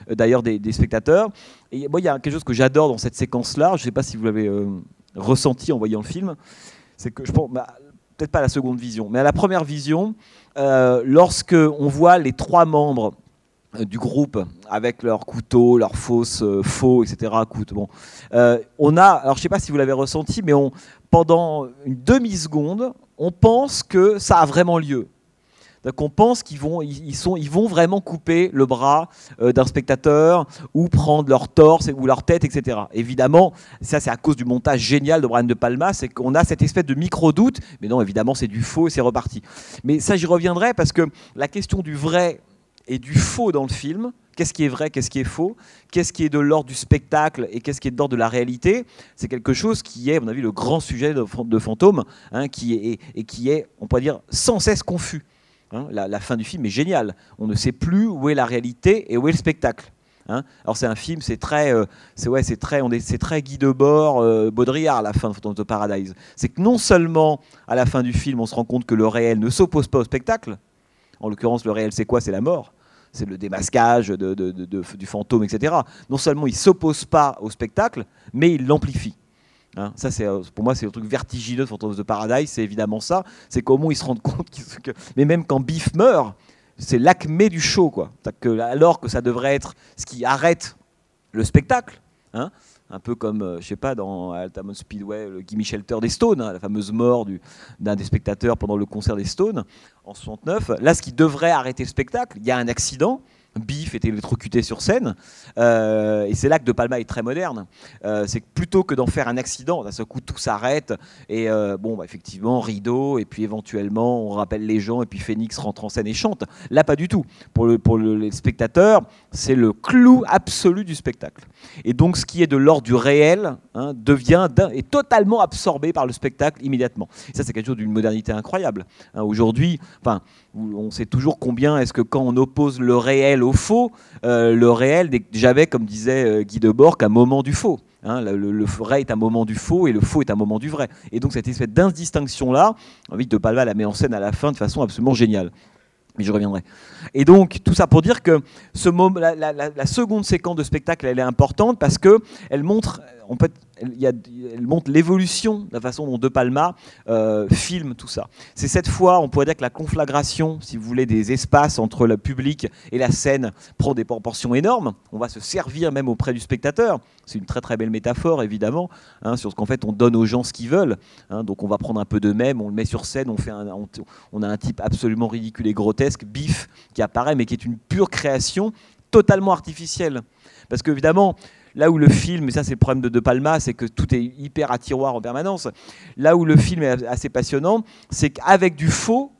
euh, d'ailleurs des, spectateurs. Et moi, il y a quelque chose que j'adore dans cette séquence-là, je ne sais pas si vous l'avez euh, ressenti en voyant le film, c'est que je pense, bah, peut-être pas à la seconde vision, mais à la première vision, euh, lorsque on voit les trois membres euh, du groupe avec leurs couteaux, leurs fausses faux, etc. bon, on a, alors je sais pas si vous l'avez ressenti, mais pendant une demi seconde, on pense que ça a vraiment lieu. On pense qu'ils vont, ils, sont, ils vont vraiment couper le bras euh, d'un spectateur ou prendre leur torse ou leur tête, etc. Évidemment, ça c'est à cause du montage génial de Brian De Palma, c'est qu'on a cette espèce de micro-doute, mais non, évidemment c'est du faux et c'est reparti. Mais ça j'y reviendrai parce que la question du vrai et du faux dans le film, qu'est-ce qui est vrai, qu'est-ce qui est faux, qu'est-ce qui est de l'ordre du spectacle et qu'est-ce qui est de l'ordre de la réalité, c'est quelque chose qui est, à mon avis, le grand sujet de, de Fantôme, hein, qui est, et qui est, on pourrait dire, sans cesse confus. Hein, la, fin du film est géniale. On ne sait plus où est la réalité et où est le spectacle. Hein. Alors c'est un film, c'est très, euh, c'est ouais, c'est très, on est, c'est très Guy Debord, euh, Baudrillard la fin de Phantom of Paradise. C'est que non seulement à la fin du film, on se rend compte que le réel ne s'oppose pas au spectacle. En l'occurrence, le réel, c'est quoi? C'est la mort. C'est le démasquage du fantôme, etc. Non seulement il s'oppose pas au spectacle, mais il l'amplifie. Hein, ça, c'est euh, pour moi, c'est le truc vertigineux de Phantom of the Paradise, c'est évidemment ça. C'est comment ils se rendent compte que, mais même quand Biff meurt, c'est l'acmé du show, quoi. Alors que ça devrait être ce qui arrête le spectacle, hein, un peu comme, euh, je sais pas, dans Altamont Speedway, le Gimme Shelter des Stones, hein, la fameuse mort d'un des spectateurs pendant le concert des Stones en 69. Là, ce qui devrait arrêter le spectacle, il y a un accident, Biff est électrocuté sur scène. Euh, et c'est là que De Palma est très moderne. Euh, c'est que plutôt que d'en faire un accident, d'un seul coup tout s'arrête. Et euh, bon, bah, effectivement, rideau, et puis éventuellement on rappelle les gens, et puis Phoenix rentre en scène et chante. Là, pas du tout. Pour le, les spectateurs, c'est le clou absolu du spectacle. Et donc ce qui est de l'ordre du réel hein, devient est totalement absorbé par le spectacle immédiatement. Et ça, c'est quelque chose d'une modernité incroyable. Hein, aujourd'hui, enfin, on sait toujours combien est-ce que quand on oppose le réel au faux, euh, le réel j'avais, comme disait euh, Guy Debord, un moment du faux. Hein, le, vrai est un moment du faux et le faux est un moment du vrai. Et donc cette espèce d'indistinction-là, envie de Palma la met en scène à la fin de façon absolument géniale. Mais je reviendrai. Et donc tout ça pour dire que la, la, seconde séquence de spectacle, elle est importante parce que elle montre, on peut elle, montre l'évolution de la façon dont De Palma euh, filme tout ça. C'est cette fois, on pourrait dire que la conflagration, si vous voulez, des espaces entre le public et la scène prend des proportions énormes. On va se servir même auprès du spectateur. C'est une très très belle métaphore, évidemment, hein, sur ce qu'en fait on donne aux gens ce qu'ils veulent. Hein. donc on va prendre un peu de même, on le met sur scène, on, fait on a un type absolument ridicule et grotesque, Biff, qui apparaît, mais qui est une pure création totalement artificielle. Parce qu'évidemment, Là où le film, et ça c'est le problème de De Palma, c'est que tout est hyper à tiroir en permanence. Là où le film est assez passionnant, c'est qu'avec du faux,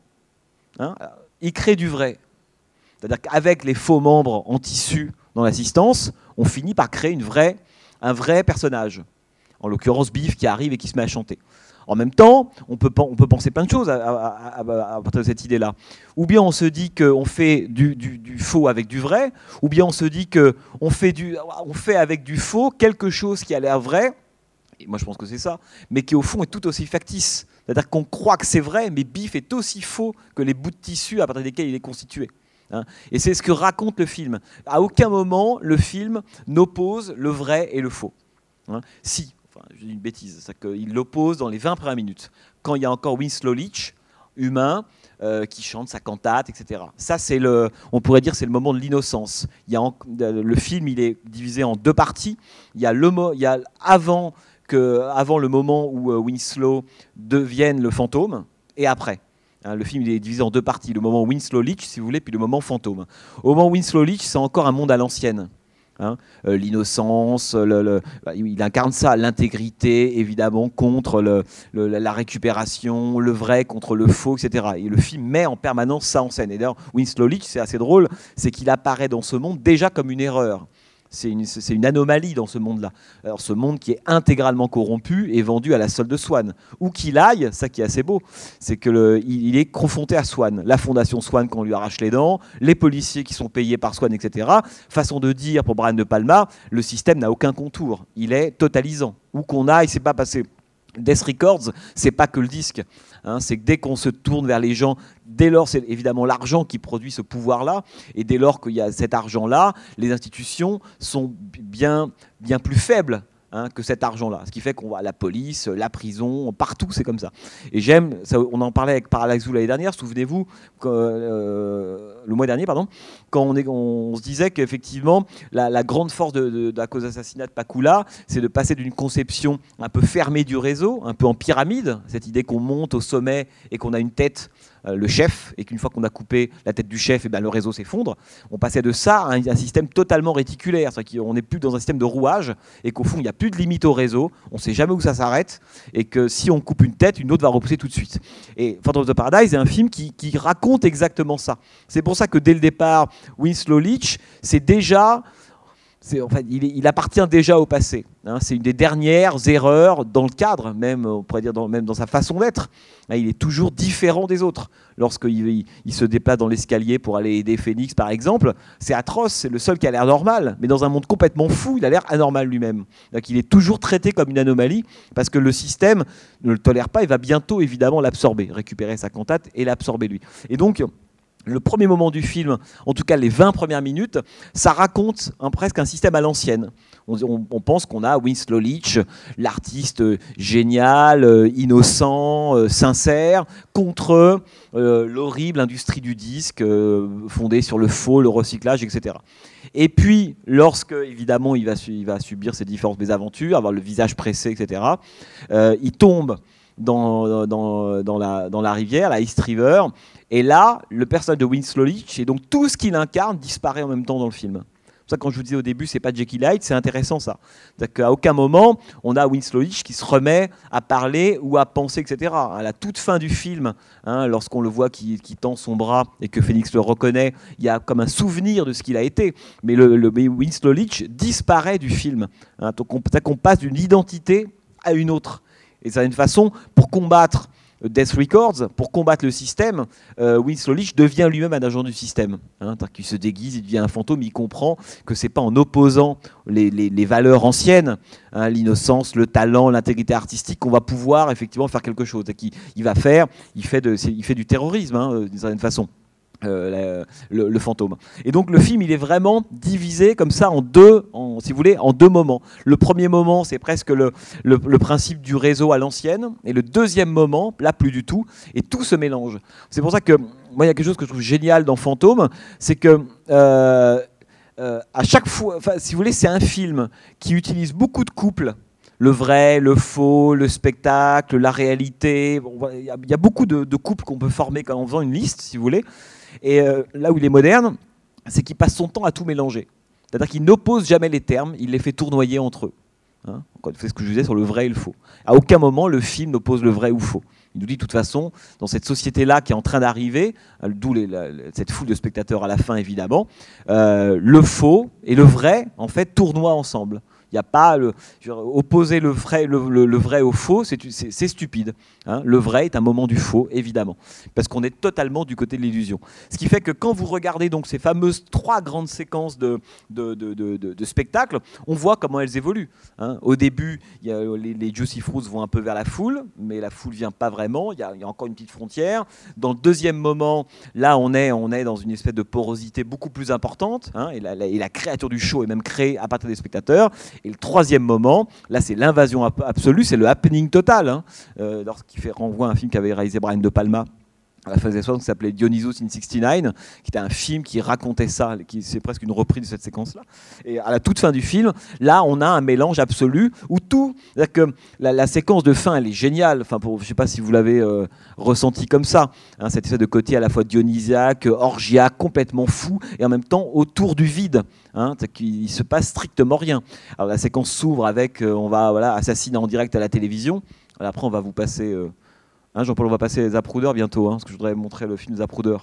hein, il crée du vrai. C'est-à-dire qu'avec les faux membres en tissu dans l'assistance, on finit par créer une un vrai personnage. En l'occurrence, Biff qui arrive et qui se met à chanter. En même temps, on peut, penser plein de choses à, partir de cette idée-là. Ou bien on se dit qu'on fait du, faux avec du vrai, ou bien on se dit qu'on fait, fait avec du faux quelque chose qui a l'air vrai, et moi je pense que c'est ça, mais qui au fond est tout aussi factice. C'est-à-dire qu'on croit que c'est vrai, mais Biff est aussi faux que les bouts de tissu à partir desquels il est constitué. Hein. et c'est ce que raconte le film. À aucun moment, le film n'oppose le vrai et le faux. Hein. si, je dis une bêtise, c'est qu'il l'oppose dans les 20 premières minutes, quand il y a encore Winslow Leach, humain, euh, qui chante sa cantate, etc. Ça, c'est le, on pourrait dire, c'est le moment de l'innocence. Il y a le film, il est divisé en deux parties. Il y a le, il y a avant que, avant le moment où euh, Winslow devienne le fantôme, et après. Hein, le film il est divisé en deux parties, le moment Winslow Leach, si vous voulez, puis le moment fantôme. Au moment Winslow Leach, c'est encore un monde à l'ancienne. Hein, euh, l'innocence, bah, il incarne ça, l'intégrité évidemment contre la récupération, le vrai contre le faux, etc. Et le film met en permanence ça en scène. Et d'ailleurs, Winslow Leach, c'est assez drôle, c'est qu'il apparaît dans ce monde déjà comme une erreur. C'est une, anomalie dans ce monde-là. Alors ce monde qui est intégralement corrompu et vendu à la solde de Swan. Où qu'il aille, ça qui est assez beau, c'est que le, il, il est confronté à Swan. La fondation Swan qu'on lui arrache les dents, les policiers qui sont payés par Swan, etc. Façon de dire pour Brian De Palma, le système n'a aucun contour. Il est totalisant. Où qu'on aille, c'est pas passé. Death Records, c'est pas que le disque. hein, c'est que dès qu'on se tourne vers les gens, dès lors, c'est évidemment l'argent qui produit ce pouvoir-là. Et dès lors qu'il y a cet argent-là, les institutions sont bien, bien plus faibles hein, que cet argent-là. Ce qui fait qu'on voit la police, la prison, partout, c'est comme ça. Et j'aime, on en parlait avec Parallax Zoo l'année dernière, souvenez-vous, euh, le mois dernier, pardon, quand on, se disait qu'effectivement, la, grande force de, la cause assassinat de Pakula, c'est de passer d'une conception un peu fermée du réseau, un peu en pyramide, cette idée qu'on monte au sommet et qu'on a une tête, le chef, et qu'une fois qu'on a coupé la tête du chef, et ben, le réseau s'effondre. On passait de ça à un, un système totalement réticulaire, c'est-à-dire qu'on n'est plus dans un système de rouage, et qu'au fond, il n'y a plus de limite au réseau, on ne sait jamais où ça s'arrête, et que si on coupe une tête, une autre va repousser tout de suite. Et Phantom of the Paradise est un film qui, qui raconte exactement ça. C'est pour ça que dès le départ, Winslow Leach, c'est déjà. Il, il appartient déjà au passé. hein. c'est une des dernières erreurs dans le cadre, même, on pourrait dire dans, même dans sa façon d'être. Hein, il est toujours différent des autres. Lorsqu'il il, il se déplace dans l'escalier pour aller aider Phoenix, par exemple, c'est atroce, c'est le seul qui a l'air normal. Mais dans un monde complètement fou, il a l'air anormal lui-même. Donc il est toujours traité comme une anomalie parce que le système ne le tolère pas et va bientôt évidemment l'absorber, récupérer sa cantate et l'absorber lui. Et donc, le premier moment du film, en tout cas les 20 premières minutes, ça raconte un- presque un système à l'ancienne. On, pense qu'on a Winslow Leach, l'artiste euh, génial, euh, innocent, euh, sincère, contre l'horrible industrie du disque fondée sur le faux, le recyclage, etc. Et puis, lorsque, évidemment, il va, subir ces différentes mésaventures, avoir le visage pressé, etc., il tombe dans la, dans la rivière, la East River, et là, le personnage de Winslow Leach et donc tout ce qu'il incarne disparaît en même temps dans le film. C'est pour ça que quand je vous disais au début, c'est pas Jackie Light, c'est intéressant ça. C'est-à-dire qu'à aucun moment, on a Winslow Leach qui se remet à parler ou à penser, etc. À la toute fin du film, hein, lorsqu'on le voit qui, tend son bras et que Félix le reconnaît, il y a comme un souvenir de ce qu'il a été. Mais, le, le- Winslow disparaît du film. Hein, donc on, qu'on passe d'une identité à une autre. Et c'est une façon pour combattre Death Records, pour combattre le système, euh, Winslow devient lui-même un agent du système. Hein, qu'il se déguise, il devient un fantôme, il comprend que c'est pas en opposant les, valeurs anciennes, hein, l'innocence, le talent, l'intégrité artistique, qu'on va pouvoir effectivement faire quelque chose. Et il va faire, il fait, il fait du terrorisme hein, euh, d'une certaine façon. Euh, le, fantôme. Et donc le film, il est vraiment divisé comme ça en deux, si vous voulez, en deux moments. Le premier moment, c'est presque le, principe du réseau à l'ancienne, et le deuxième moment, là plus du tout, et tout se mélange. C'est pour ça que moi, il y a quelque chose que je trouve génial dans Fantôme, c'est que euh, euh, à chaque fois, si vous voulez, c'est un film qui utilise beaucoup de couples. Le vrai, le faux, le spectacle, la réalité. Il y, a- beaucoup de, de couples qu'on peut former en faisant une liste, si vous voulez. Et euh, là où il est moderne, c'est qu'il passe son temps à tout mélanger. C'est-à-dire qu'il n'oppose jamais les termes, il les fait tournoyer entre eux. Hein fois, ce que je disais sur le vrai et le faux. À aucun moment, le film n'oppose le vrai ou faux. Il nous dit de toute façon, dans cette société-là qui est en train d'arriver, euh, d'où cette foule de spectateurs à la fin évidemment, euh, le faux et le vrai, en fait, tournoient ensemble. Il n'y a pas opposer le vrai, au faux, c'est stupide. hein. Le vrai est un moment du faux, évidemment, parce qu'on est totalement du côté de l'illusion. Ce qui fait que quand vous regardez donc ces fameuses trois grandes séquences de, de, spectacles, on voit comment elles évoluent. hein. Au début, les, les Juicy Fruits vont un peu vers la foule, mais la foule vient pas vraiment. Il y, a, encore une petite frontière. Dans le deuxième moment, là, on est, dans une espèce de porosité beaucoup plus importante, hein, et la créature du show est même créée à partir des spectateurs. Et le troisième moment, là, c'est l'invasion absolue, c'est le happening total, hein, euh, lorsqu'il fait renvoi à un film qu'avait réalisé Brian De Palma la fin des 60 qui s'appelait Dionysus in 69, qui était un film qui racontait ça, qui c'est presque une reprise de cette séquence-là. Et à la toute fin du film, là, on a un mélange absolu où tout, c'est-à-dire que la, la séquence de fin, elle est géniale. Enfin, pour, je sais pas si vous l'avez euh, ressenti comme ça, hein, cette espèce de côté à la fois dionysiaque, orgiaque, complètement fou, et en même temps autour du vide. Hein, il se passe strictement rien. Alors la séquence s'ouvre avec, euh, on va voilà, assassiner en direct à la télévision. Après, on va vous passer. euh, Hein, Jean-Paul, on va passer les Zapruder bientôt, hein, parce que je voudrais montrer le film Zapruder.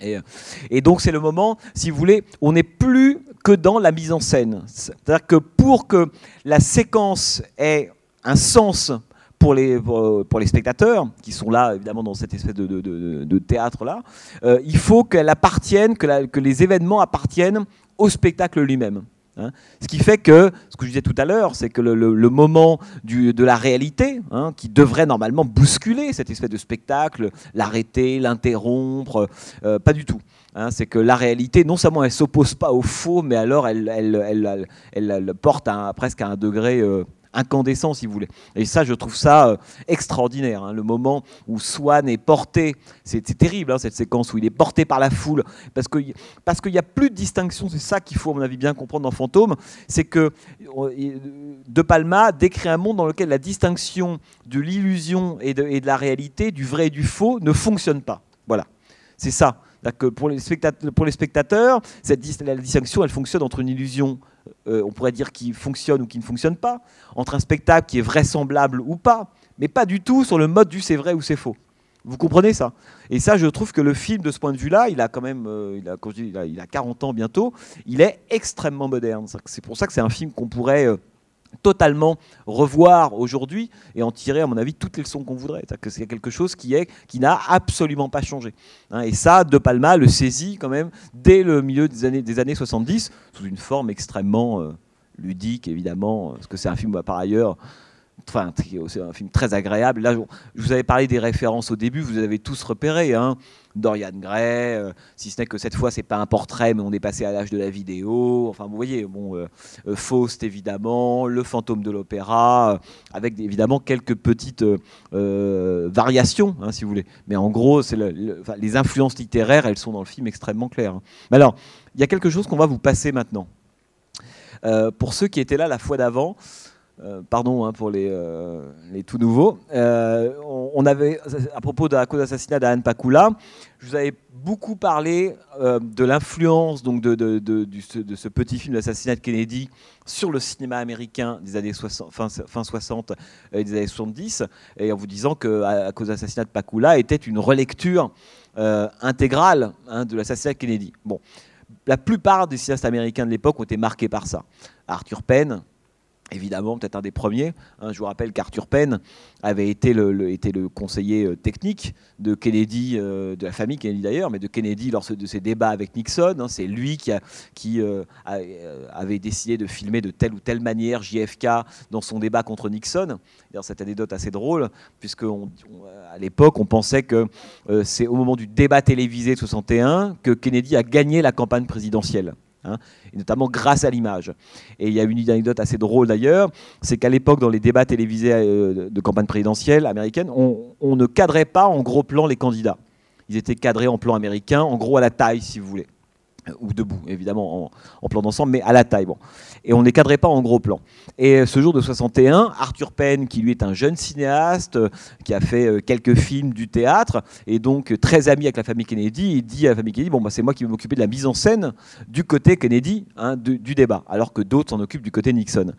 Et, donc c'est le moment, si vous voulez, on n'est plus que dans la mise en scène. C'est-à-dire que pour que la séquence ait un sens pour les, les spectateurs, qui sont là évidemment dans cette espèce de, théâtre-là, euh, il faut qu'elle appartienne, que, que les événements appartiennent au spectacle lui-même. Hein. Ce qui fait que, ce que je disais tout à l'heure, c'est que le, moment de la réalité, hein, qui devrait normalement bousculer cette espèce de spectacle, l'arrêter, l'interrompre, euh, pas du tout. Hein. c'est que la réalité, non seulement elle s'oppose pas au faux, mais alors elle, porte presque à un degré euh, incandescent, si vous voulez. Et ça, je trouve ça euh, extraordinaire. Hein. le moment où Swan est porté, c'est terrible hein, cette séquence où il est porté par la foule, parce qu'il parce qu'il n'y a plus de distinction. C'est ça qu'il faut, à mon avis, bien comprendre dans Fantôme, c'est que euh, De Palma décrit un monde dans lequel la distinction de l'illusion et de, la réalité, du vrai et du faux, ne fonctionne pas. Voilà, c'est ça. Que pour les spectateurs, pour les spectateurs cette, la distinction, elle fonctionne entre une illusion euh, on pourrait dire qui fonctionne ou qui ne fonctionne pas, entre un spectacle qui est vraisemblable ou pas, mais pas du tout sur le mode du c'est vrai ou c'est faux. Vous comprenez ça? Et ça, je trouve que le film, de ce point de vue-là, il a quand même, euh, il, a, il, a, 40 ans bientôt, il est extrêmement moderne. C'est pour ça que c'est un film qu'on pourrait euh, totalement revoir aujourd'hui et en tirer, à mon avis, toutes les leçons qu'on voudrait. C'est que c'est quelque chose qui qui n'a absolument pas changé. Hein. et ça, De Palma le saisit quand même dès le milieu des années, des années 70 sous une forme extrêmement euh, ludique, évidemment, parce que c'est un film par ailleurs Enfin, c'est un film très agréable. Là, je vous avais parlé des références au début, vous avez tous repéré. Hein. Dorian Gray, euh, si ce n'est que cette fois, c'est pas un portrait, mais on est passé à l'âge de la vidéo. Enfin, vous voyez, bon, euh, euh, Faust, évidemment, Le fantôme de l'opéra, avec évidemment quelques petites variations, hein, si vous voulez. Mais en gros, les influences littéraires, elles sont dans le film extrêmement claires. Hein. Mais alors, il y a quelque chose qu'on va vous passer maintenant. pour ceux qui étaient là la fois d'avant, euh, pardon hein, pour les, euh, les, tout nouveaux. Euh, on, avait, à propos de la cause d'assassinat d'Anne Pakula, je vous avais beaucoup parlé de l'influence donc de, de, ce petit film d'assassinat de Kennedy sur le cinéma américain des années 60, fin, fin 60 et des années 70, et en vous disant que à, cause d'assassinat de Pakula était une relecture intégrale hein, de l'assassinat de Kennedy. Bon, la plupart des cinéastes américains de l'époque ont été marqués par ça. Arthur Penn, évidemment, peut-être un des premiers. Hein, je vous rappelle qu'Arthur Penn avait été le, le conseiller euh, technique de Kennedy, euh, de la famille Kennedy d'ailleurs, mais de Kennedy lors de ses débats avec Nixon. Hein. c'est lui qui euh, avait décidé de filmer de telle ou telle manière JFK dans son débat contre Nixon. D'ailleurs, cette anecdote assez drôle, puisque à l'époque, on pensait que c'est au moment du débat télévisé de 61 que Kennedy a gagné la campagne présidentielle. Hein, et notamment grâce à l'image. Et il y a une anecdote assez drôle d'ailleurs, c'est qu'à l'époque, dans les débats télévisés euh, de campagne présidentielle américaine, on, on, ne cadrait pas en gros plan les candidats. Ils étaient cadrés en plan américain, en gros à la taille, si vous voulez. Euh, ou debout, évidemment, en, plan d'ensemble, mais à la taille. Bon. Et on ne les cadrait pas en gros plan. Et ce jour de 61, Arthur Penn, qui lui est un jeune cinéaste, euh, qui a fait euh, quelques films du théâtre, et donc très ami avec la famille Kennedy, il dit à la famille Kennedy, bon, bah, c'est moi qui vais m'occuper de la mise en scène du côté Kennedy, hein, du, débat, alors que d'autres s'en occupent du côté Nixon.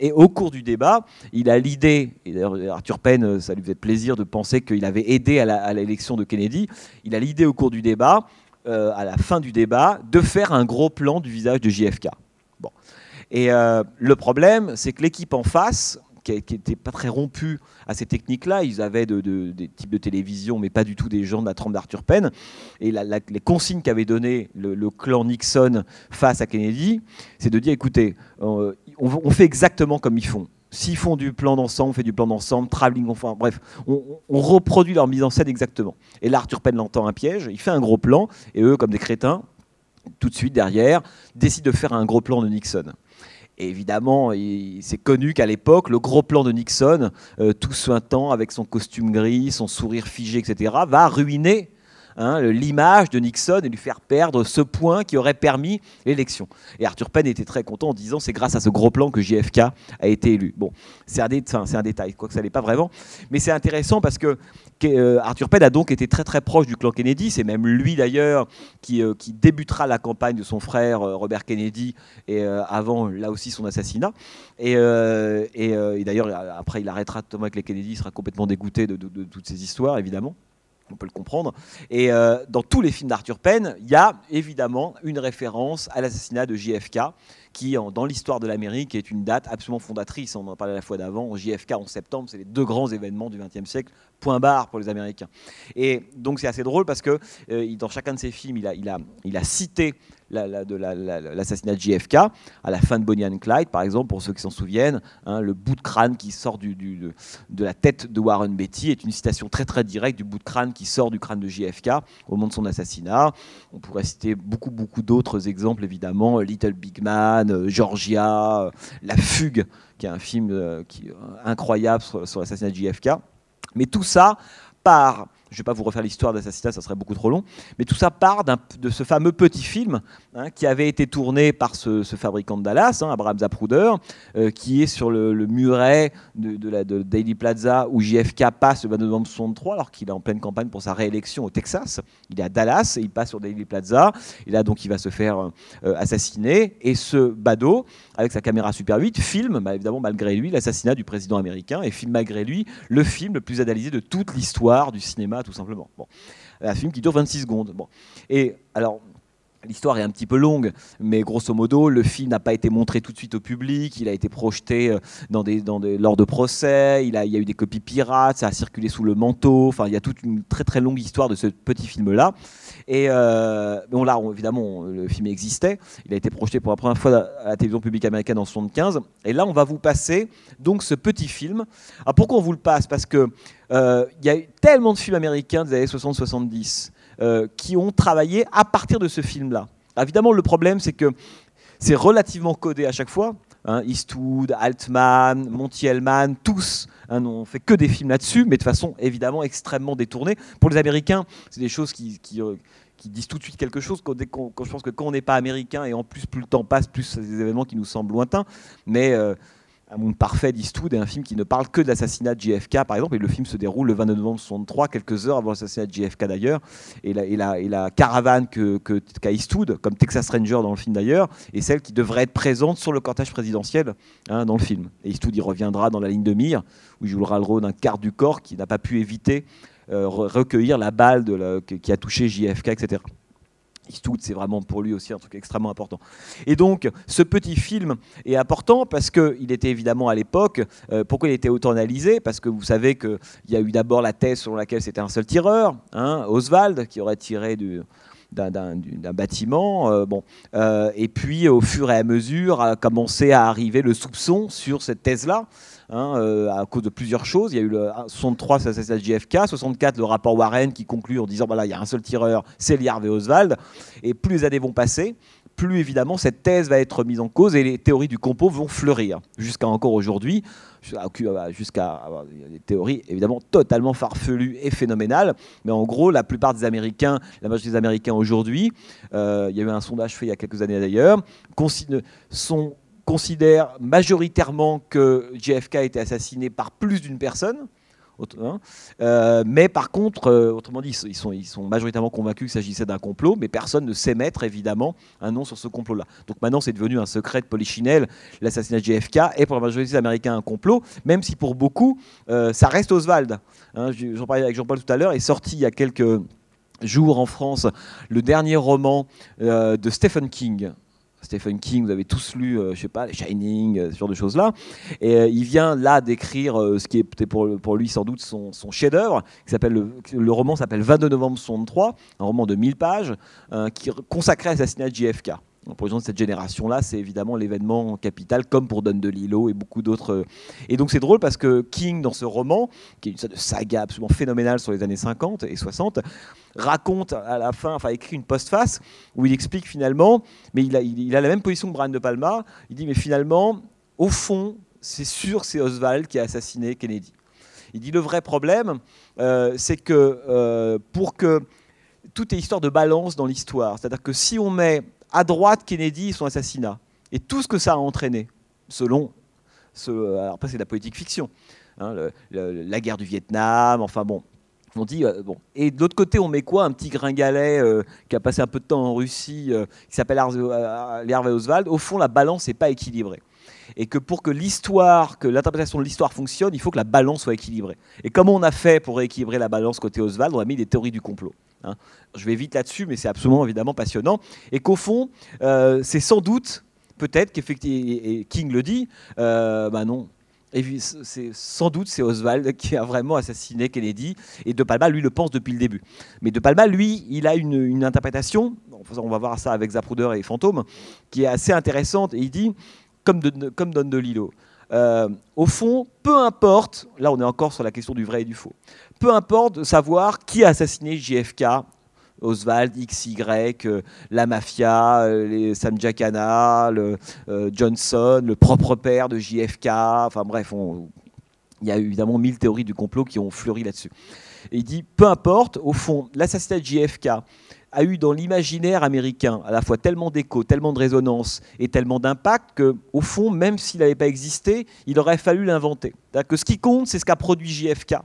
Et au cours du débat, il a l'idée, et d'ailleurs Arthur Penn, ça lui faisait plaisir de penser qu'il avait aidé à l'élection de Kennedy, il a l'idée au cours du débat, euh, à la fin du débat, de faire un gros plan du visage de JFK. Bon. Et euh, le problème, c'est que l'équipe en face, qui n'était pas très rompue à ces techniques-là, ils avaient des types de télévision, mais pas du tout des gens de la trempe d'Arthur Penn. Et les consignes qu'avait donné le, clan Nixon face à Kennedy, c'est de dire écoutez, euh, on, fait exactement comme ils font. S'ils font du plan d'ensemble, on fait du plan d'ensemble, travelling, enfin bref, on, reproduit leur mise en scène exactement. Et là, Arthur Penn l'entend un piège, il fait un gros plan, et eux, comme des crétins, tout de suite derrière, décident de faire un gros plan de Nixon. Et évidemment, c'est connu qu'à l'époque, le gros plan de Nixon, euh, tout suintant avec son costume gris, son sourire figé, etc., va ruiner Hein, l'image de Nixon et lui faire perdre ce point qui aurait permis l'élection. Et Arthur Penn était très content en disant c'est grâce à ce gros plan que JFK a été élu. Bon, c'est un, un, détail, quoique ça n'est pas vraiment, mais c'est intéressant parce que euh, Arthur Penn a donc été très très proche du clan Kennedy. C'est même lui d'ailleurs qui, euh, qui, débutera la campagne de son frère euh, Robert Kennedy et avant là aussi son assassinat. Et, et, d'ailleurs après il arrêtera Thomas les Kennedy, il sera complètement dégoûté de toutes ces histoires évidemment. On peut le comprendre. Et euh, dans tous les films d'Arthur Penn, il y a évidemment une référence à l'assassinat de JFK, qui, dans l'histoire de l'Amérique, est une date absolument fondatrice. On en parlait la fois d'avant. JFK en septembre, c'est les deux grands événements du XXe siècle, point barre pour les Américains. Et donc c'est assez drôle parce que euh, dans chacun de ses films, il a, cité l'assassinat de JFK, à la fin de Bonnie and Clyde, par exemple, pour ceux qui s'en souviennent, hein, le bout de crâne qui sort de, la tête de Warren Beatty est une citation très très directe du bout de crâne qui sort du crâne de JFK au moment de son assassinat. On pourrait citer beaucoup beaucoup d'autres exemples, évidemment, Little Big Man, euh, Georgia, euh, La Fugue, qui est un film euh, incroyable sur, l'assassinat de JFK. Mais tout ça part je ne vais pas vous refaire l'histoire d'Assassinat, ça serait beaucoup trop long. Mais tout ça part de ce fameux petit film hein, qui avait été tourné par ce, fabricant de Dallas, hein, Abraham Zapruder, euh, qui est sur le, muret de, Daily Plaza où JFK passe le 22 novembre 63, alors qu'il est en pleine campagne pour sa réélection au Texas. Il est à Dallas et il passe sur Daily Plaza. Et là, donc, il va se faire euh, assassiner. Et ce badaud, avec sa caméra Super 8, filme, bah, évidemment, malgré lui, l'assassinat du président américain et filme malgré lui le film le plus analysé de toute l'histoire du cinéma tout simplement. Bon. Un film qui dure 26 secondes. Bon. Et alors, L'histoire est un petit peu longue, mais grosso modo, le film n'a pas été montré tout de suite au public. Il a été projeté euh, dans des, dans des, lors de procès. Il, a, il y a eu des copies pirates. Ça a circulé sous le manteau. Enfin, il y a toute une très très longue histoire de ce petit film-là. Et euh, bon, là, évidemment, le film existait. Il a été projeté pour la première fois à la télévision publique américaine en 75. Et là, on va vous passer donc ce petit film. Alors pourquoi on vous le passe? Parce que euh, il y a eu tellement de films américains des années 60-70 euh, qui ont travaillé à partir de ce film-là. Évidemment, le problème, c'est que c'est relativement codé à chaque fois. Hein, Eastwood, Altman, Monty Hellman, tous hein, n'ont fait que des films là-dessus, mais de façon évidemment extrêmement détournée. Pour les Américains, c'est des choses qui, euh, disent tout de suite quelque chose. Quand, je pense que quand on n'est pas américain, et en plus plus le temps passe, plus c'est des événements qui nous semblent lointains, mais un monde parfait d'Eastwood est un film qui ne parle que de l'assassinat de JFK, par exemple, et le film se déroule le 29 novembre 63, quelques heures avant l'assassinat de JFK d'ailleurs, et la, la, caravane qu'a que, Eastwood, comme Texas Ranger dans le film d'ailleurs, est celle qui devrait être présente sur le cortège présidentiel hein, dans le film. Et Eastwood y reviendra dans la ligne de mire, où il jouera le rôle d'un quart du corps qui n'a pas pu éviter euh, recueillir la balle qui a touché JFK, etc. Eastwood, c'est vraiment pour lui aussi un truc extrêmement important. Et donc, ce petit film est important parce qu'il était évidemment à l'époque, euh, pourquoi il était autant analysé? Parce que vous savez qu'il y a eu d'abord la thèse selon laquelle c'était un seul tireur, hein, Oswald, qui aurait tiré du, d'un bâtiment. Euh, bon. Euh, et puis, au fur et à mesure, a commencé à arriver le soupçon sur cette thèse-là. Hein, euh, à cause de plusieurs choses. Il y a eu le 63, c'est l'assassinat de JFK, 64, le rapport Warren qui conclut en disant voilà, il y a un seul tireur, c'est Lee Harvey Oswald. Et plus les années vont passer, plus évidemment cette thèse va être mise en cause et les théories du complot vont fleurir. Jusqu'à encore aujourd'hui, jusqu'à des théories évidemment totalement farfelues et phénoménales. Mais en gros, la plupart des Américains, la majorité des Américains aujourd'hui, euh, il y a eu un sondage fait il y a quelques années d'ailleurs, sont considère majoritairement que JFK a été assassiné par plus d'une personne. Hein. Euh, mais par contre, euh, autrement dit, ils sont, ils sont majoritairement convaincus qu'il s'agissait d'un complot, mais personne ne sait mettre évidemment un nom sur ce complot-là. Donc maintenant, c'est devenu un secret de polichinelle, l'assassinat de JFK est pour la majorité des Américains un complot, même si pour beaucoup, euh, ça reste Oswald. Hein, J'en parlais avec Jean-Paul tout à l'heure, est sorti il y a quelques jours en France le dernier roman de Stephen King, Stephen King, vous avez tous lu, euh, je sais pas, les Shining, euh, ce genre de choses-là. Et euh, il vient là d'écrire ce qui pour, pour lui sans doute son, chef-d'œuvre, qui s'appelle le, roman s'appelle 22 novembre 63, un roman de 1000 pages, qui consacré à l'assassinat de JFK. Les gens de cette génération-là, c'est évidemment l'événement capital, comme pour Don DeLillo et beaucoup d'autres. Et donc c'est drôle parce que King, dans ce roman, qui est une sorte de saga absolument phénoménale sur les années 50 et 60, raconte à la fin, enfin écrit une postface où il explique finalement, mais il a, il a la même position que Brian De Palma, il dit mais finalement, au fond, c'est sûr c'est Oswald qui a assassiné Kennedy. Il dit le vrai problème, euh, c'est que euh, pour que tout est histoire de balance dans l'histoire, c'est-à-dire que si on met à droite Kennedy et son assassinat, et tout ce que ça a entraîné, selon ce, après c'est de la politique fiction, hein, la guerre du Vietnam, enfin bon, on dit, euh, bon. Et de l'autre côté, on met quoi? Un petit gringalet euh, qui a passé un peu de temps en Russie, euh, qui s'appelle Hervé Oswald. Au fond, la balance n'est pas équilibrée. Et que pour que l'histoire, que l'interprétation de l'histoire fonctionne, il faut que la balance soit équilibrée. Et comment on a fait pour rééquilibrer la balance côté Oswald On a mis des théories du complot. Hein. Je vais vite là-dessus, mais c'est absolument évidemment passionnant. Et qu'au fond, euh, c'est sans doute, peut-être qu'effectivement, et King le dit, euh, bah non, c'est sans doute c'est Oswald qui a vraiment assassiné Kennedy et De Palma lui le pense depuis le début. Mais De Palma lui, il a une, interprétation, on va voir ça avec Zapruder et Fantôme, qui est assez intéressante et il dit comme, comme Don DeLillo. Euh, au fond, peu importe, là on est encore sur la question du vrai et du faux, peu importe de savoir qui a assassiné JFK, Oswald, XY, euh, la mafia, euh, les Sam Giacana, le, Johnson, le propre père de JFK, enfin bref, il y a évidemment mille théories du complot qui ont fleuri là-dessus. Et il dit, peu importe, au fond, l'assassinat de JFK a eu dans l'imaginaire américain à la fois tellement d'écho, tellement de résonance et tellement d'impact que, au fond, même s'il n'avait pas existé, il aurait fallu l'inventer. Ce qui compte, c'est ce qu'a produit JFK,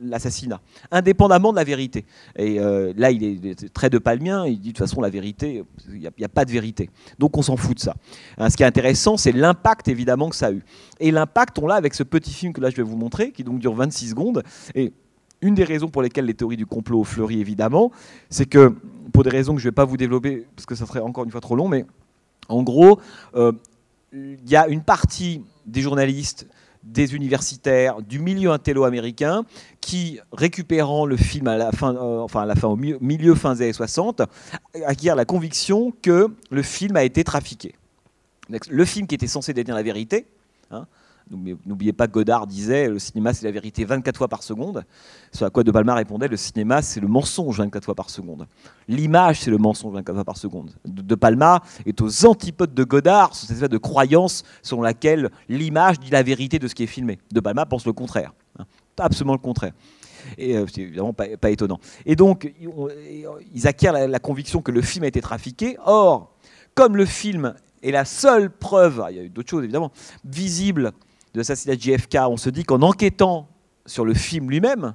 l'assassinat, indépendamment de la vérité. Et euh, là, il est très de palmien, il dit de toute façon, la vérité, il n'y a, pas de vérité. Donc on s'en fout de ça. Hein, ce qui est intéressant, c'est l'impact évidemment que ça a eu. Et l'impact, on l'a avec ce petit film que là je vais vous montrer, qui donc dure 26 secondes. Et une des raisons pour lesquelles les théories du complot ont évidemment, c'est que, pour des raisons que je ne vais pas vous développer, parce que ça serait encore une fois trop long, mais en gros, euh, il y a une partie des journalistes, des universitaires, du milieu intello-américain, qui, récupérant le film à la fin, euh, enfin à la fin, au milieu, fin des années 60, acquièrent la conviction que le film a été trafiqué. Le film qui était censé détenir la vérité, hein, N'oubliez pas que Godard disait le cinéma c'est la vérité 24 fois par seconde. Ce à quoi De Palma répondait le cinéma c'est le mensonge 24 fois par seconde. L'image c'est le mensonge 24 fois par seconde. De, Palma est aux antipodes de Godard, cette espèce de croyance selon laquelle l'image dit la vérité de ce qui est filmé. De Palma pense le contraire. Hein. absolument le contraire. Et euh, c'est évidemment pas, étonnant. Et donc, ils acquièrent la, la, conviction que le film a été trafiqué. Or, comme le film est la seule preuve, il y a eu d'autres choses évidemment, visible de l'assassinat de JFK, on se dit qu'en enquêtant sur le film lui-même,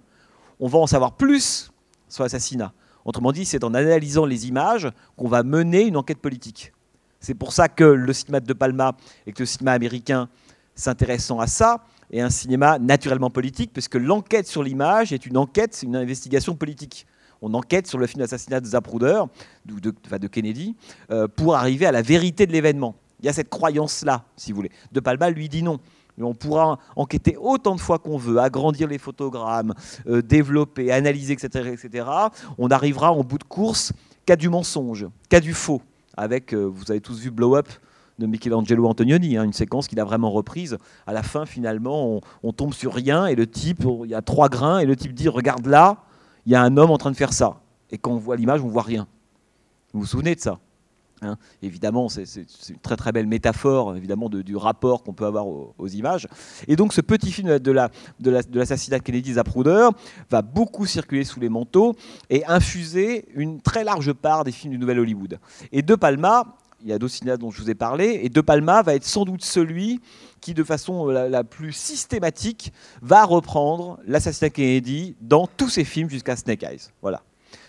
on va en savoir plus sur l'assassinat. Autrement dit, c'est en analysant les images qu'on va mener une enquête politique. C'est pour ça que le cinéma de Palma et que le cinéma américain s'intéressant à ça est un cinéma naturellement politique, puisque l'enquête sur l'image est une enquête, une investigation politique. On enquête sur le film d'assassinat de Zapruder, de, de, Kennedy, euh, pour arriver à la vérité de l'événement. Il y a cette croyance-là, si vous voulez. De Palma lui dit non on pourra enquêter autant de fois qu'on veut, agrandir les photogrammes, euh, développer, analyser, etc., etc. On arrivera en bout de course qu'à du mensonge, qu'à du faux. Avec, euh, vous avez tous vu Blow Up de Michelangelo Antonioni, hein, une séquence qu'il a vraiment reprise. À la fin, finalement, on, tombe sur rien et le type, il y a trois grains et le type dit regarde là, il y a un homme en train de faire ça. Et quand on voit l'image, on voit rien. Vous vous souvenez de ça? Hein. évidemment, c'est une très très belle métaphore évidemment du rapport qu'on peut avoir aux, images. Et donc, ce petit film de l'assassinat de, de Kennedy Zapruder va beaucoup circuler sous les manteaux et infuser une très large part des films du Nouvel Hollywood. Et De Palma, il y a d'autres cinéastes dont je vous ai parlé, et De Palma va être sans doute celui qui, de façon la, la plus systématique, va reprendre l'assassinat Kennedy dans tous ses films jusqu'à Snake Eyes. Voilà.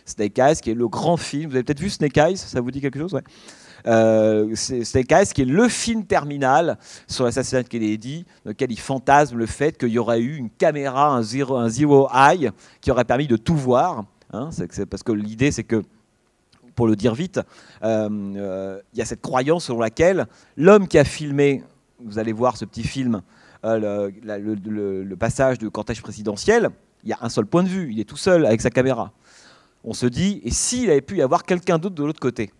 Snake Eyes, qui est le grand film. Vous avez peut-être vu Snake Eyes, ça vous dit quelque chose ouais. Euh, Snake Eyes, qui est le film terminal sur l'assassinat de Kennedy, dans lequel il fantasme le fait qu'il y aurait eu une caméra, un zero, un eye, qui aurait permis de tout voir. Hein. parce que l'idée, c'est que pour le dire vite, euh, euh, il y a cette croyance selon laquelle l'homme qui a filmé, vous allez voir ce petit film, le, passage de cortège présidentiel, il y a un seul point de vue, il est tout seul avec sa caméra on se dit, et s'il avait pu y avoir quelqu'un d'autre de l'autre côté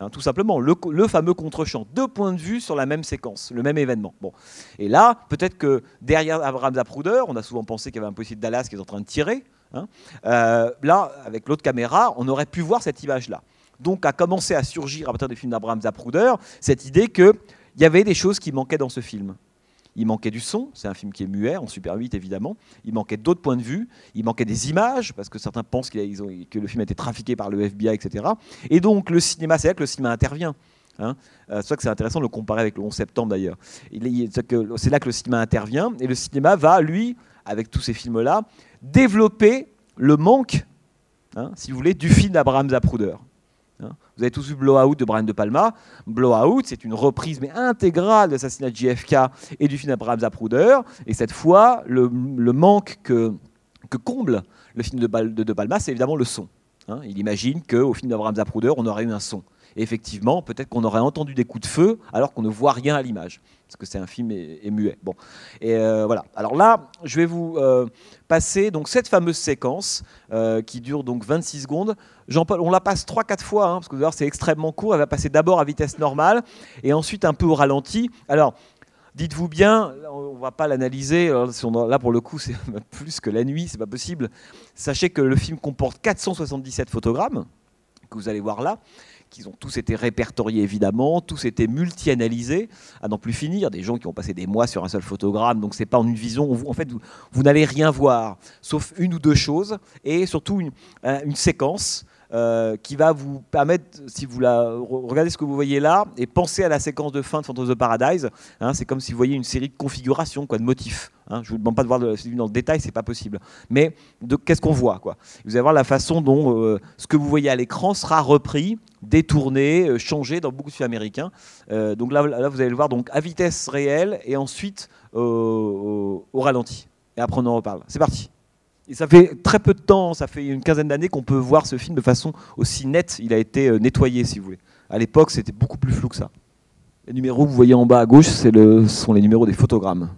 hein, tout simplement, le, fameux contre-champ. Deux points de vue sur la même séquence, le même événement. Bon. Et là, peut-être que derrière Abraham Zapruder, on a souvent pensé qu'il y avait un policier de Dallas qui est en train de tirer. Hein, euh, là, avec l'autre caméra, on aurait pu voir cette image-là. Donc, a commencé à surgir à partir des films d'Abraham Zapruder cette idée qu'il y avait des choses qui manquaient dans ce film. Il manquait du son, c'est un film qui est muet, en Super 8 évidemment. Il manquait d'autres points de vue, il manquait des images, parce que certains pensent que le film a été trafiqué par le FBI, etc. Et donc le cinéma, c'est là que le cinéma intervient. Hein. Euh, c'est que c'est intéressant de le comparer avec le 11 septembre d'ailleurs. C'est là que le cinéma intervient, et le cinéma va, lui, avec tous ces films-là, développer le manque, hein, si vous voulez, du film d'Abraham Zapruder. Vous avez tous vu Blowout de Brian De Palma. Blowout, c'est une reprise mais intégrale de l'assassinat de JFK et du film d'Abraham Zapruder. Et cette fois, le, manque que, comble le film de, de, de Palma, c'est évidemment le son. Hein. Il imagine qu'au film d'Abraham Zapruder, on aurait eu un son. Et effectivement, peut-être qu'on aurait entendu des coups de feu alors qu'on ne voit rien à l'image, parce que c'est un film et, muet. Bon, et euh, voilà. Alors là, je vais vous euh, passer donc cette fameuse séquence euh, qui dure donc 26 secondes. Jean-Paul, on la passe 3-4 fois, hein, parce que c'est extrêmement court. Elle va passer d'abord à vitesse normale et ensuite un peu au ralenti. Alors, dites-vous bien, on ne va pas l'analyser. Là, pour le coup, c'est plus que la nuit, c'est pas possible. Sachez que le film comporte 477 photogrammes que vous allez voir là qu'ils ont tous été répertoriés évidemment, tous été multi-analysés, à n'en plus finir, des gens qui ont passé des mois sur un seul photogramme, donc c'est pas en une vision, en fait vous, n'allez rien voir, sauf une ou deux choses, et surtout une, une séquence euh, qui va vous permettre, si vous la, regardez ce que vous voyez là, et pensez à la séquence de fin de Phantom of the Paradise. Hein, c'est comme si vous voyez une série de configurations, quoi, de motifs. Hein. je vous demande pas de voir dans le détail, c'est pas possible. Mais qu'est-ce qu'on voit quoi? Vous allez voir la façon dont euh, ce que vous voyez à l'écran sera repris, détourné, euh, changé dans beaucoup de films américains. donc là, vous allez le voir donc à vitesse réelle et ensuite au ralenti. Et après on en reparle. C'est parti. Et ça fait très peu de temps, ça fait une quinzaine d'années qu'on peut voir ce film de façon aussi nette. Il a été euh, nettoyé, si vous voulez. À l'époque, c'était beaucoup plus flou que ça. Les numéros que vous voyez en bas à gauche, ce sont les numéros des photogrammes.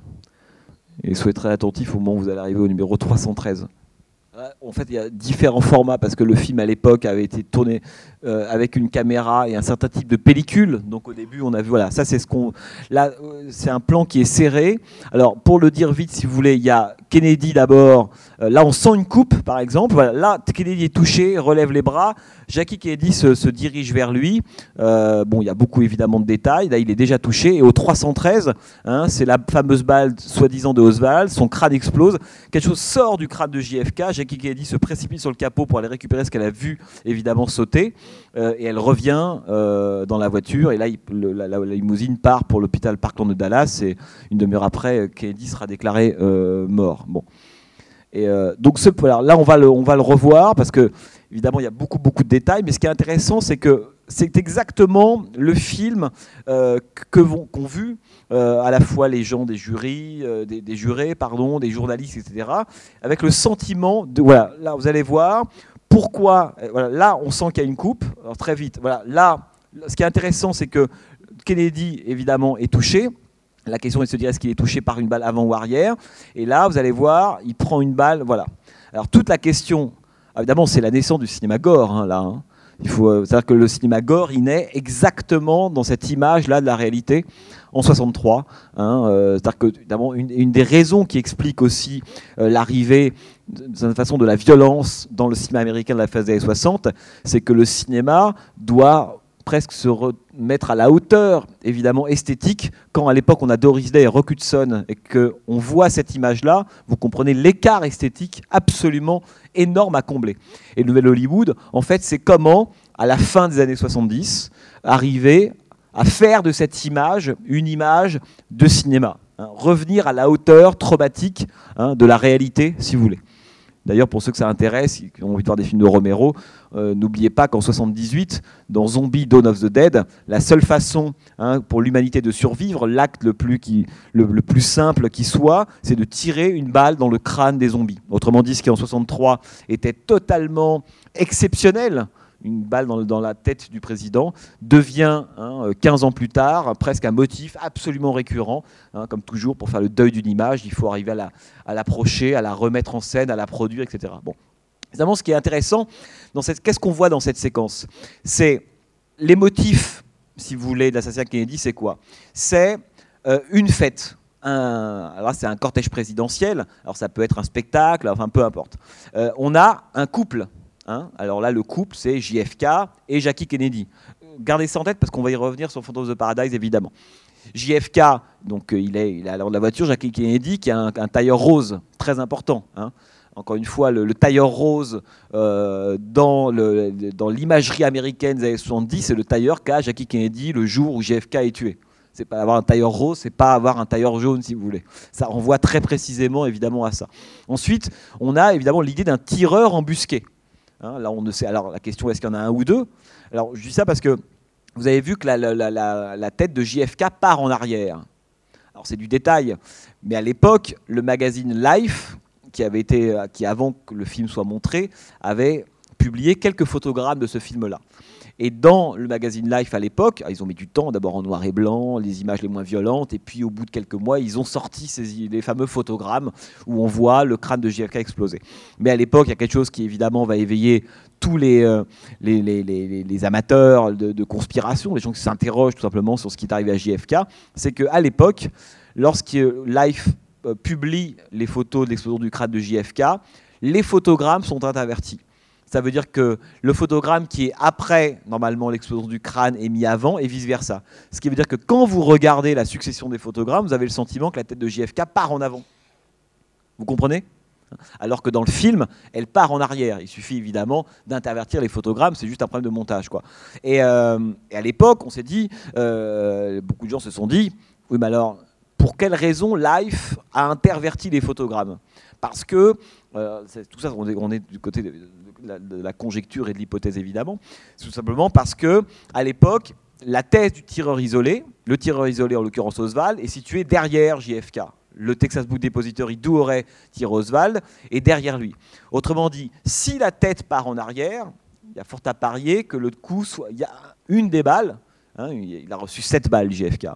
Et soyez très attentifs au moment où vous allez arriver au numéro 313. En fait, il y a différents formats parce que le film à l'époque avait été tourné euh, avec une caméra et un certain type de pellicule. Donc au début, on a vu, voilà, ça c'est ce qu'on. Là, euh, c'est un plan qui est serré. Alors pour le dire vite, si vous voulez, il y a Kennedy d'abord. Euh, là, on sent une coupe, par exemple. Voilà, là, Kennedy est touché, relève les bras. Jackie Kennedy se, dirige vers lui. bon, il y a beaucoup évidemment de détails. Là, il est déjà touché. Et au 313, hein, c'est la fameuse balle soi-disant de Oswald. Son crâne explose. Quelque chose sort du crâne de JFK. Jackie Kennedy se précipite sur le capot pour aller récupérer ce qu'elle a vu évidemment sauter. Euh, et elle revient euh, dans la voiture. Et là, la, limousine part pour l'hôpital Parkland de Dallas. Et une demi-heure après, Kennedy sera déclaré euh, mort. Bon. Et donc ce, là, on va, le, on va le revoir parce que évidemment, il y a beaucoup, beaucoup de détails. Mais ce qui est intéressant, c'est que c'est exactement le film que qu'ont vu à la fois les gens des jurys, des, des, jurés, pardon, des journalistes, etc., avec le sentiment de voilà, là vous allez voir, pourquoi euh, voilà, Là, on sent qu'il y a une coupe. Alors, très vite. Voilà, là, ce qui est intéressant, c'est que Kennedy, évidemment, est touché. La question est de se dire est-ce qu'il est touché par une balle avant ou arrière? Et là, vous allez voir, il prend une balle. Voilà. Alors, toute la question, évidemment, c'est la naissance du cinéma gore, hein, là. Hein. Il faut euh, savoir que le cinéma gore, il naît exactement dans cette image-là de la réalité en 63. Hein, euh, C'est-à-dire que, évidemment, une, des raisons qui explique aussi l'arrivée de cette façon de la violence dans le cinéma américain de la phase des années 60, c'est que le cinéma doit presque se remettre à la hauteur, évidemment, esthétique, quand à l'époque on a Doris Day et Rock Hudson et qu'on voit cette image-là, vous comprenez l'écart esthétique absolument énorme à combler. Et le Nouvel Hollywood, en fait, c'est comment, à la fin des années 70, arriver à faire de cette image une image de cinéma. Hein, revenir à la hauteur traumatique hein, de la réalité, si vous voulez. D'ailleurs, pour ceux que ça intéresse, qui ont envie de voir des films de Romero, euh, n'oubliez pas qu'en 78, dans Zombie Dawn of the Dead, la seule façon hein, pour l'humanité de survivre, l'acte le plus, le, plus simple qui soit, c'est de tirer une balle dans le crâne des zombies. Autrement dit, ce qui en 63 était totalement exceptionnel une balle dans, la tête du président, devient, 15 hein, ans plus tard, presque un motif absolument récurrent. Hein, comme toujours, pour faire le deuil d'une image, il faut arriver à l'approcher, à, la remettre en scène, à la produire, etc. Bon. Évidemment, ce qui est intéressant, qu'est-ce qu'on voit dans cette séquence? C'est les motifs, si vous voulez, de l'assassinat Kennedy, c'est quoi? C'est euh, une fête. Un, alors c'est un cortège présidentiel, alors ça peut être un spectacle, enfin peu importe. Euh, on a un couple Hein. Alors là, le couple, c'est JFK et Jackie Kennedy. Gardez ça en tête parce qu'on va y revenir sur Phantom of Paradise, évidemment. JFK, donc euh, il, est, il à l'avant de la voiture, Jackie Kennedy, qui a un, tailleur rose, très important. Hein. Encore une fois, le, tailleur rose euh, dans l'imagerie américaine des années 70, c'est le tailleur qu'a Jackie Kennedy le jour où JFK est tué. C'est pas avoir un tailleur rose, c'est pas avoir un tailleur jaune, si vous voulez. Ça renvoie très précisément, évidemment, à ça. Ensuite, on a évidemment l'idée d'un tireur embusqué. Hein, là, on ne sait. Alors, la question est-ce qu'il y en a un ou deux? Alors, je dis ça parce que vous avez vu que la, tête de JFK part en arrière. Alors, c'est du détail, mais à l'époque, le magazine Life, qui avait été, qui avant que le film soit montré, avait publié quelques photogrammes de ce film-là. Et dans le magazine Life à l'époque, ils ont mis du temps, d'abord en noir et blanc, les images les moins violentes, et puis au bout de quelques mois, ils ont sorti ces, les fameux photogrammes où on voit le crâne de JFK exploser. Mais à l'époque, il y a quelque chose qui évidemment va éveiller tous les, euh, les, les, les, amateurs de, conspiration, les gens qui s'interrogent tout simplement sur ce qui est arrivé à JFK, c'est qu'à l'époque, lorsque Life euh, publie les photos de l'explosion du crâne de JFK, les photogrammes sont intervertis ça veut dire que le photogramme qui est après, normalement, l'explosion du crâne est mis avant et vice-versa. Ce qui veut dire que quand vous regardez la succession des photogrammes, vous avez le sentiment que la tête de JFK part en avant. Vous comprenez? Alors que dans le film, elle part en arrière. Il suffit évidemment d'intervertir les photogrammes, c'est juste un problème de montage. Quoi. Et, euh, à l'époque, on s'est dit, euh, beaucoup de gens se sont dit, oui, mais alors, pour quelle raison Life a interverti les photogrammes? Parce que, euh, tout ça, on est, du côté de, de la conjecture et de l'hypothèse évidemment, tout simplement parce que à l'époque, la thèse du tireur isolé, le tireur isolé en l'occurrence Oswald, est situé derrière JFK. Le Texas Book Depository d'où aurait tiré Oswald est derrière lui. Autrement dit, si la tête part en arrière, il y a fort à parier que le coup soit. Il y a une des balles, hein, il a reçu sept balles JFK,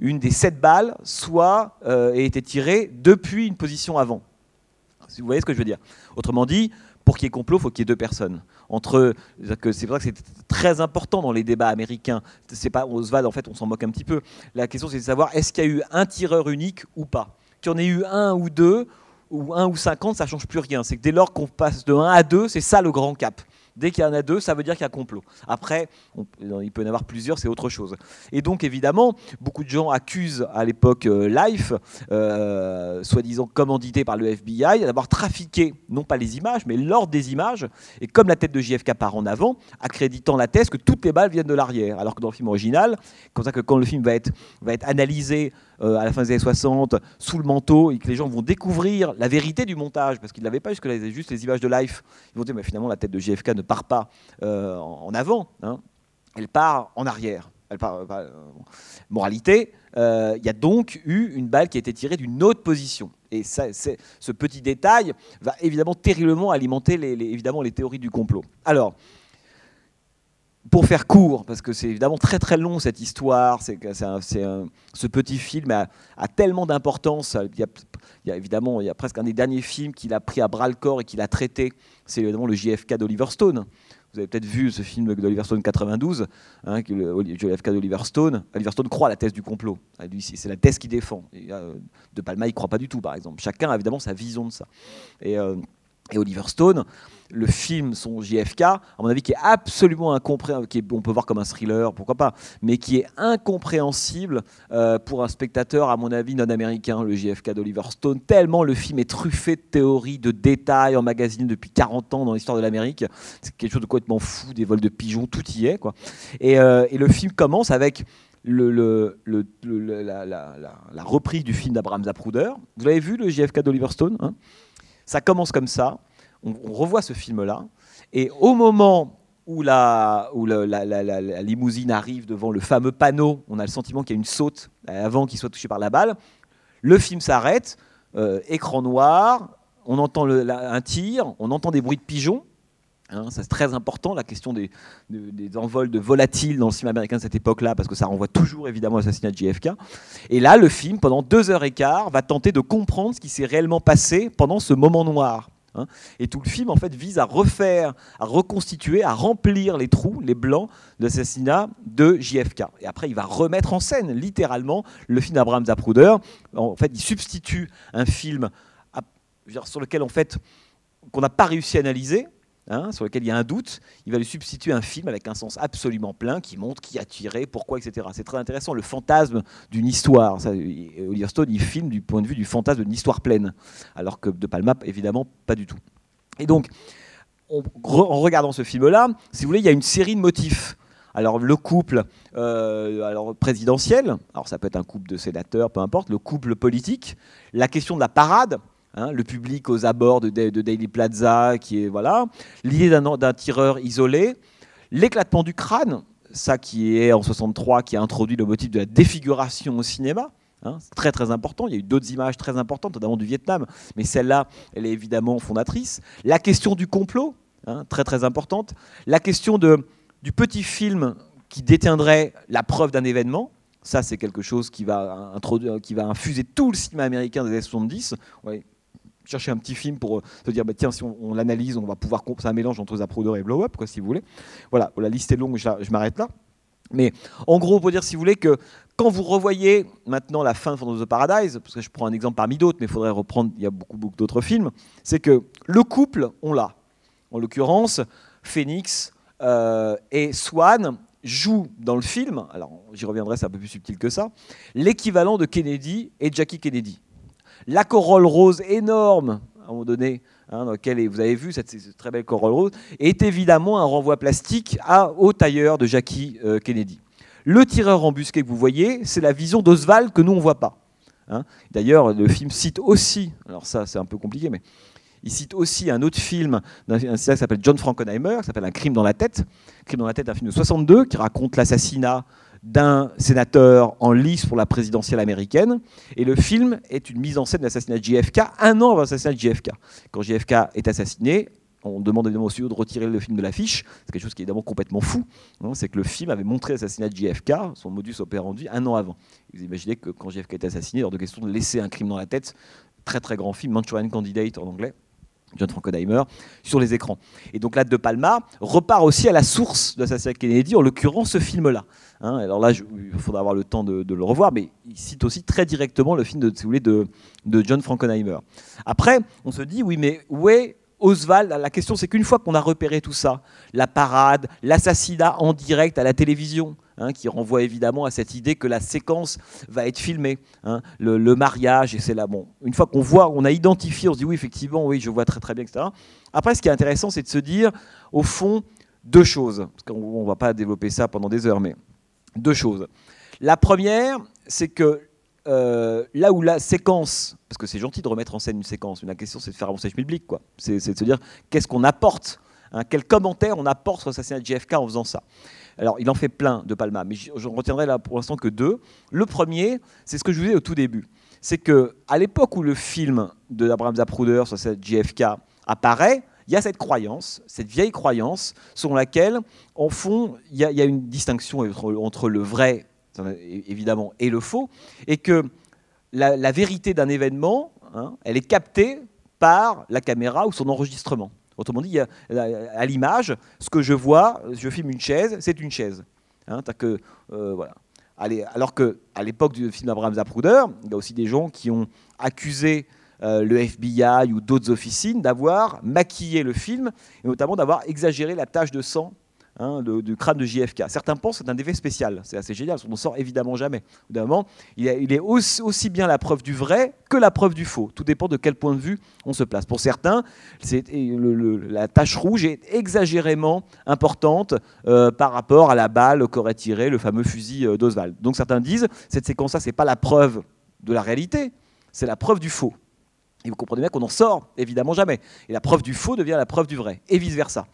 une des sept balles soit euh, été tirée depuis une position avant. Vous voyez ce que je veux dire? Autrement dit, pour qu'il y ait complot, il faut qu'il y ait deux personnes. Entre, c'est vrai que c'est très important dans les débats américains. C'est pas Oswald, en fait, on s'en moque un petit peu. La question, c'est de savoir est-ce qu'il y a eu un tireur unique ou pas? Qu'il y en ait eu un ou deux, ou un ou cinquante, ça change plus rien. C'est que dès lors qu'on passe de 1 à 2, c'est ça le grand cap. Dès qu'il y en a deux, ça veut dire qu'il y a complot. Après, il peut y en avoir plusieurs, c'est autre chose. Et donc, évidemment, beaucoup de gens accusent à l'époque euh, Life, euh, soi-disant commandité par le FBI, d'avoir trafiqué, non pas les images, mais l'ordre des images. Et comme la tête de JFK part en avant, accréditant la thèse que toutes les balles viennent de l'arrière. Alors que dans le film original, comme ça que quand le film va être, va être analysé euh, à la fin des années 60 sous le manteau et que les gens vont découvrir la vérité du montage parce qu'ils ne l'avaient pas jusque-là, avaient juste les images de Life. Ils vont dire, mais finalement, la tête de JFK ne part pas euh, en avant, hein. elle part en arrière. Euh, moralité, il y a donc eu une balle qui a été tirée d'une autre position. Et ça, ce petit détail va évidemment terriblement alimenter les, évidemment, les théories du complot. Alors, pour faire court, parce que c'est évidemment très très long cette histoire, c'est, ce petit film a, tellement d'importance. Il, y a, évidemment, il y a presque un des derniers films qu'il a pris à bras le corps et qu'il a traité, c'est évidemment le JFK d'Oliver Stone. Vous avez peut-être vu ce film d'Oliver Stone 92, hein, le JFK d'Oliver Stone. Oliver Stone croit à la thèse du complot. C'est la thèse qu'il défend. Euh, de Palma, il croit pas du tout, par exemple. Chacun a évidemment sa vision de ça. Euh, et Oliver Stone, le film, son JFK, à mon avis, qui est absolument incompréhensible, on peut voir comme un thriller, pourquoi pas, mais qui est incompréhensible euh, pour un spectateur, à mon avis, non américain, le JFK d'Oliver Stone, tellement le film est truffé de théories, de détails, en magazine depuis 40 ans dans l'histoire de l'Amérique. C'est quelque chose de complètement fou, des vols de pigeons, tout y est. Quoi. Et, euh, le film commence avec la, reprise du film d'Abraham Zapruder. Vous l'avez vu, le JFK d'Oliver Stone hein? Ça commence comme ça, on, revoit ce film-là, et au moment où, la, limousine arrive devant le fameux panneau, on a le sentiment qu'il y a une saute avant qu'il soit touché par la balle, le film s'arrête, euh, écran noir, on entend un tir, on entend des bruits de pigeons, Hein, c'est très important, la question des, envols de volatiles dans le cinéma américain de cette époque-là, parce que ça renvoie toujours évidemment à l'assassinat de JFK. Et là, le film, pendant deux heures et quart, va tenter de comprendre ce qui s'est réellement passé pendant ce moment noir. Hein. Et tout le film, en fait, vise à refaire, à reconstituer, à remplir les trous, les blancs de l'assassinat de JFK. Et après, il va remettre en scène, littéralement, le film d'Abraham Zapruder. En fait, il substitue un film sur lequel, en fait, qu'on n'a pas réussi à analyser, Hein, sur lequel il y a un doute, il va lui substituer un film avec un sens absolument plein qui montre qui a tiré, pourquoi, etc. C'est très intéressant, le fantasme d'une histoire. Oliver Stone, il filme du point de vue du fantasme d'une histoire pleine, alors que De Palma, évidemment, pas du tout. Et donc, en regardant ce film-là, si vous voulez, il y a une série de motifs. Alors le couple euh, alors, présidentiel, alors ça peut être un couple de sénateurs, peu importe, le couple politique, la question de la parade, hein, le public aux abords de, Daily Plaza, qui est voilà, l'idée d'un tireur isolé, l'éclatement du crâne, ça qui est en 63, qui a introduit le motif de la défiguration au cinéma. Hein, très très important. Il y a eu d'autres images très importantes, notamment du Vietnam, mais celle-là, elle est évidemment fondatrice. La question du complot, hein, très très importante. La question de, du petit film qui détiendrait la preuve d'un événement. Ça, c'est quelque chose qui va, introduire, qui va infuser tout le cinéma américain des années 70. Ouais, chercher un petit film pour euh, se dire bah, tiens si on, l'analyse on va pouvoir c'est un mélange entre Zapruder et Blow Up quoi si vous voulez voilà la liste est longue je, je m'arrête là mais en gros, peut dire, si vous voulez, que quand vous revoyez maintenant la fin de of the Paradise, parce que je prends un exemple parmi d'autres, mais il faudrait reprendre, il y a beaucoup, beaucoup d'autres films, c'est que le couple, on l'a. En l'occurrence, Phoenix euh, et Swan jouent dans le film, alors j'y reviendrai, c'est un peu plus subtil que ça, l'équivalent de Kennedy et Jackie Kennedy. La corolle rose énorme, à un moment donné, hein, dans lequel vous avez vu cette, très belle corolle rose, est évidemment un renvoi plastique à, au tailleur de Jackie euh, Kennedy. Le tireur embusqué que vous voyez, c'est la vision d'Oswald que nous on ne voit pas. Hein. D'ailleurs, le film cite aussi, alors ça c'est un peu compliqué, mais il cite aussi un autre film d'un cinéaste qui s'appelle John Frankenheimer, qui s'appelle Un crime dans la tête. Crime dans la tête, un film de 62 qui raconte l'assassinat d'un sénateur en lice pour la présidentielle américaine. Et le film est une mise en scène de l'assassinat de JFK un an avant l'assassinat de JFK. Quand JFK est assassiné, on demande évidemment au studio de retirer le film de l'affiche. C'est quelque chose qui est évidemment complètement fou. Hein. c'est que le film avait montré l'assassinat de JFK, son modus operandi, un an avant. Vous imaginez que quand JFK était assassiné, hors de question de laisser un crime dans la tête. Très très grand film, Manchurian Candidate en anglais. John Frankenheimer, sur les écrans. Et donc là, De Palma repart aussi à la source de l'assassinat de Kennedy, en l'occurrence ce film-là. Hein. alors là, il faudra avoir le temps de, le revoir, mais il cite aussi très directement le film de, si vous voulez, de, John Frankenheimer. Après, on se dit, oui, mais où est Oswald, la question c'est qu'une fois qu'on a repéré tout ça, la parade, l'assassinat en direct à la télévision, hein, qui renvoie évidemment à cette idée que la séquence va être filmée, hein, le, mariage, et c'est là, bon, une fois qu'on voit, on a identifié, on se dit oui, effectivement, oui, je vois très très bien, etc. Après, ce qui est intéressant, c'est de se dire, au fond, deux choses, parce qu'on ne va pas développer ça pendant des heures, mais deux choses. La première, c'est que euh, là où la séquence, parce que c'est gentil de remettre en scène une séquence, mais la question c'est de faire avancer le public, quoi. C'est, de se dire qu'est-ce qu'on apporte, hein, quel commentaire on apporte sur l'assassinat de JFK en faisant ça. Alors il en fait plein de Palma, mais je retiendrai là pour l'instant que deux. Le premier, c'est ce que je vous disais au tout début, c'est que à l'époque où le film de Abraham Zapruder sur cette JFK apparaît, il y a cette croyance, cette vieille croyance, selon laquelle, en fond, il y, a une distinction entre le vrai évidemment, et le faux, et que la, vérité d'un événement, hein, elle est captée par la caméra ou son enregistrement. Autrement dit, à l'image, ce que je vois, je filme une chaise, c'est une chaise. Hein, que, euh, alors qu'à l'époque du film Abraham Zapruder, il y a aussi des gens qui ont accusé euh, le FBI ou d'autres officines d'avoir maquillé le film, et notamment d'avoir exagéré la tache de sang Hein, du crâne de JFK. Certains pensent que c'est un effet spécial. C'est assez génial, on n'en sort évidemment jamais. Évidemment, il, est aussi, bien la preuve du vrai que la preuve du faux. Tout dépend de quel point de vue on se place. Pour certains, la tache rouge est exagérément importante euh, par rapport à la balle qu'aurait tiré le fameux fusil euh, d'Oswald. Donc certains disent, cette séquence-là, ce n'est pas la preuve de la réalité, c'est la preuve du faux. Et vous comprenez bien qu'on n'en sort évidemment jamais. Et la preuve du faux devient la preuve du vrai, et vice-versa.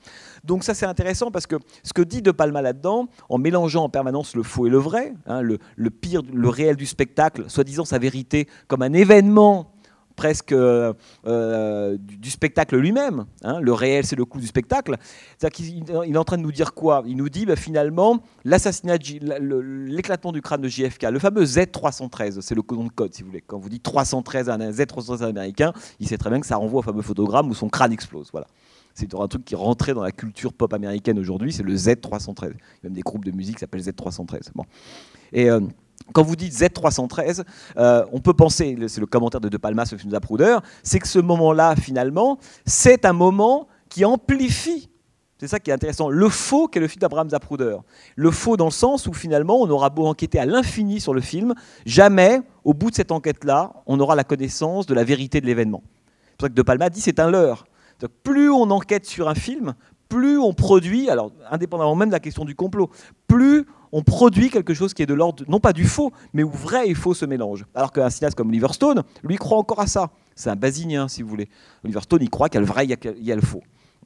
Donc ça c'est intéressant parce que ce que dit De Palma là-dedans, en mélangeant en permanence le faux et le vrai, hein, le, pire, le réel du spectacle, soi-disant sa vérité comme un événement presque euh, euh, du, spectacle lui-même. Hein. le réel, c'est le coup du spectacle. il est en train de nous dire quoi? Il nous dit bah, finalement l'assassinat, l'éclatement du crâne de JFK, le fameux Z313, c'est le nom de code si vous voulez. Quand vous dites 313 à un Z313 américain, il sait très bien que ça renvoie au fameux photogramme où son crâne explose. Voilà. C'est un truc qui rentrait dans la culture pop américaine aujourd'hui, c'est le Z313. Il y a même des groupes de musique qui s'appellent Z313. Bon. Et euh, quand vous dites Z313, euh, on peut penser, c'est le commentaire de De Palma sur le film Zapruder, c'est que ce moment-là, finalement, c'est un moment qui amplifie c'est ça qui est intéressant. Le faux qu'est le film d'Abraham Zapruder. Le faux dans le sens où finalement on aura beau enquêter à l'infini sur le film, jamais, au bout de cette enquête-là, on aura la connaissance de la vérité de l'événement. C'est pour ça que De Palma dit c'est un leurre. plus on enquête sur un film, plus on produit, alors indépendamment même de la question du complot, plus on produit quelque chose qui est de l'ordre, non pas du faux, mais où vrai et faux se mélangent. Alors qu'un cinéaste comme Oliver Stone, lui, croit encore à ça. C'est un basinien, si vous voulez. Oliver Stone, il croit qu'il y a le vrai, il y a le faux.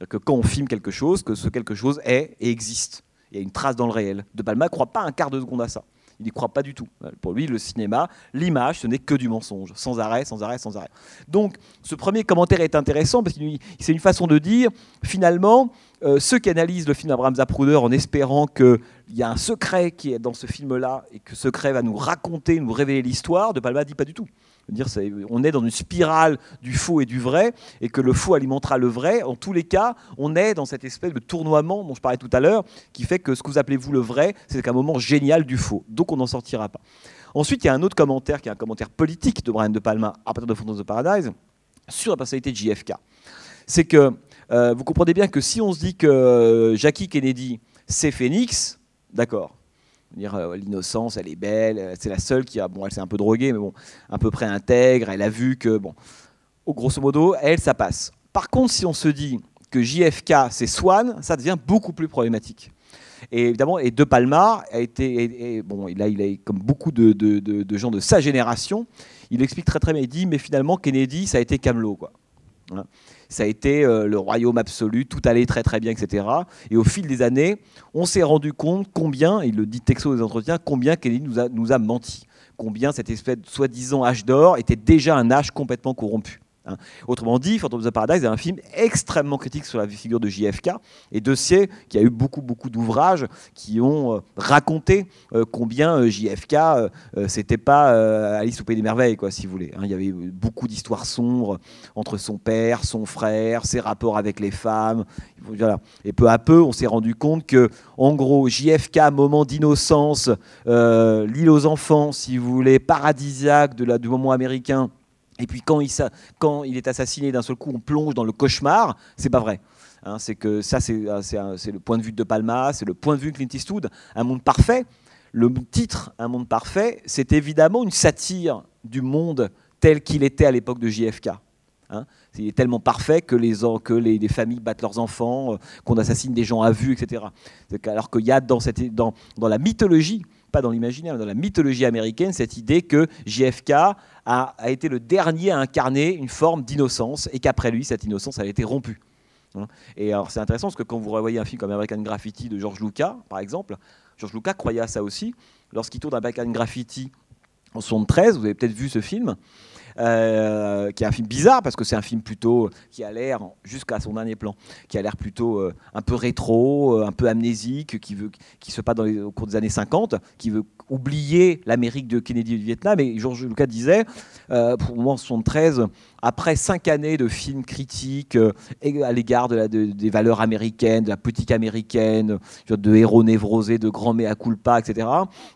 Que quand on filme quelque chose, que ce quelque chose est et existe. Il y a une trace dans le réel. De Palma ne croit pas un quart de seconde à ça. Il n'y croit pas du tout. Pour lui, le cinéma, l'image, ce n'est que du mensonge, sans arrêt, sans arrêt, sans arrêt. Donc, ce premier commentaire est intéressant parce que c'est une façon de dire, finalement, euh, ceux qui analysent le film d'Abraham Zapruder en espérant qu'il y a un secret qui est dans ce film-là et que ce secret va nous raconter, nous révéler l'histoire, De Palma dit pas du tout on est dans une spirale du faux et du vrai, et que le faux alimentera le vrai. En tous les cas, on est dans cette espèce de tournoiement dont je parlais tout à l'heure, qui fait que ce que vous appelez vous le vrai, c'est un moment génial du faux. Donc on n'en sortira pas. Ensuite, il y a un autre commentaire qui est un commentaire politique de Brian De Palma à partir de Phantoms of Paradise sur la personnalité de JFK. C'est que euh, vous comprenez bien que si on se dit que Jackie Kennedy, c'est Phoenix, d'accord, euh, l'innocence, elle est belle, euh, c'est la seule qui a, bon, elle s'est un peu droguée, mais bon, à peu près intègre, elle a vu que, bon, au grosso modo, elle, ça passe. Par contre, si on se dit que JFK, c'est Swan, ça devient beaucoup plus problématique. Et évidemment, et De Palma a été, bon, là, il comme beaucoup de, de, gens de sa génération, il explique très très bien, il dit, mais finalement, Kennedy, ça a été Camelot, quoi. Hein ça a été euh, le royaume absolu, tout allait très très bien, etc. Et au fil des années, on s'est rendu compte combien, il le dit texto des entretiens, combien Kennedy nous a, nous a menti, combien cette espèce de soi-disant âge d'or était déjà un âge complètement corrompu. Hein. Autrement dit, Phantom of the Paradise est un film extrêmement critique sur la figure de JFK et de qui a eu beaucoup, beaucoup d'ouvrages qui ont euh, raconté euh, combien euh, JFK, c'était pas Alice au Pays des Merveilles, quoi, si vous voulez. Hein. Il y avait beaucoup d'histoires sombres entre son père, son frère, ses rapports avec les femmes. Et peu à peu, on s'est rendu compte que, en gros, JFK, moment d'innocence, l'île aux enfants, si vous voulez, paradisiaque de la, du moment américain, et puis quand il, est assassiné d'un seul coup, on plonge dans le cauchemar, c'est pas vrai. Hein, c'est que ça, c'est le point de vue de Palma, c'est le point de vue de Clint Eastwood. Un monde parfait. Le titre Un monde parfait, c'est évidemment une satire du monde tel qu'il était à l'époque de JFK. Hein. il est tellement parfait que les, familles battent leurs enfants, euh, qu'on assassine des gens à vue, etc. Alors qu'il y a dans la mythologie dans l'imaginaire, dans la mythologie américaine, cette idée que JFK a, été le dernier à incarner une forme d'innocence et qu'après lui, cette innocence a été rompue. Hein. Et alors c'est intéressant parce que quand vous revoyez un film comme American Graffiti de George Lucas, par exemple, George Lucas croyait à ça aussi. Lorsqu'il tourne American Graffiti en 73, vous avez peut-être vu ce film, euh, qui est un film bizarre parce que c'est un film plutôt qui a l'air, jusqu'à son dernier plan, qui a l'air plutôt euh, un peu rétro, euh, un peu amnésique, qui, se passe au cours des années 50, qui veut oublier l'Amérique de Kennedy et du Vietnam. Et Georges Lucas disait, pour moi en 73, après cinq années de films critiques à l'égard de des valeurs américaines, de la politique américaine, de héros névrosés, de grands mea culpa, etc.,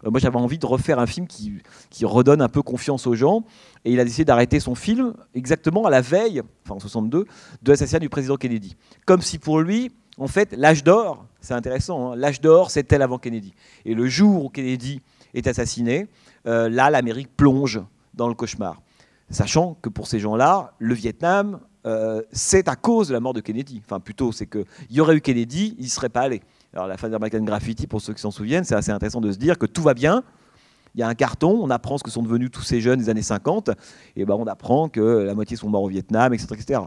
moi j'avais envie de refaire un film qui redonne un peu confiance aux gens. Et il a décidé d'arrêter son film exactement à la veille, enfin en 62, de l'assassinat du président Kennedy. Comme si pour lui, en fait, l'âge d'or, c'est intéressant, hein, l'âge d'or, c'était avant Kennedy. Et le jour où Kennedy est assassiné, euh, là, l'Amérique plonge dans le cauchemar. Sachant que pour ces gens-là, le Vietnam, euh, c'est à cause de la mort de Kennedy. Enfin, plutôt, c'est qu'il y aurait eu Kennedy, il n'y serait pas allé. Alors, la fin d'American Graffiti, pour ceux qui s'en souviennent, c'est assez intéressant de se dire que tout va bien, il y a un carton, on apprend ce que sont devenus tous ces jeunes des années 50, et ben on apprend que la moitié sont morts au Vietnam, etc. etc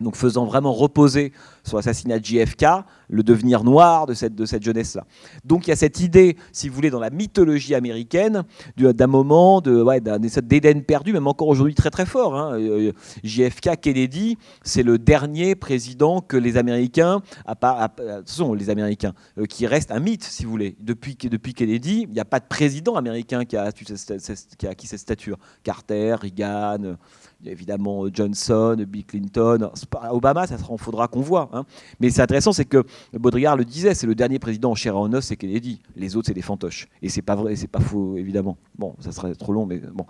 donc faisant vraiment reposer sur l'assassinat de JFK le devenir noir de cette, de cette jeunesse-là. Donc il y a cette idée, si vous voulez, dans la mythologie américaine, d'un moment de, ouais, d'Éden perdu, même encore aujourd'hui très très fort. Hein. Euh, JFK, Kennedy, c'est le dernier président que les Américains, à part, sont les Américains, euh, qui reste un mythe, si vous voulez. Depuis, depuis Kennedy, il n'y a pas de président américain qui a, qui a acquis cette stature. Carter, Reagan évidemment euh, Johnson, Bill Clinton, Obama, ça en faudra qu'on voit. Hein. Mais c'est intéressant, c'est que Baudrillard le disait, c'est le dernier président en chair et c'est Kennedy. Les autres, c'est des fantoches. Et c'est pas vrai, c'est pas faux, évidemment. Bon, ça serait trop long, mais bon.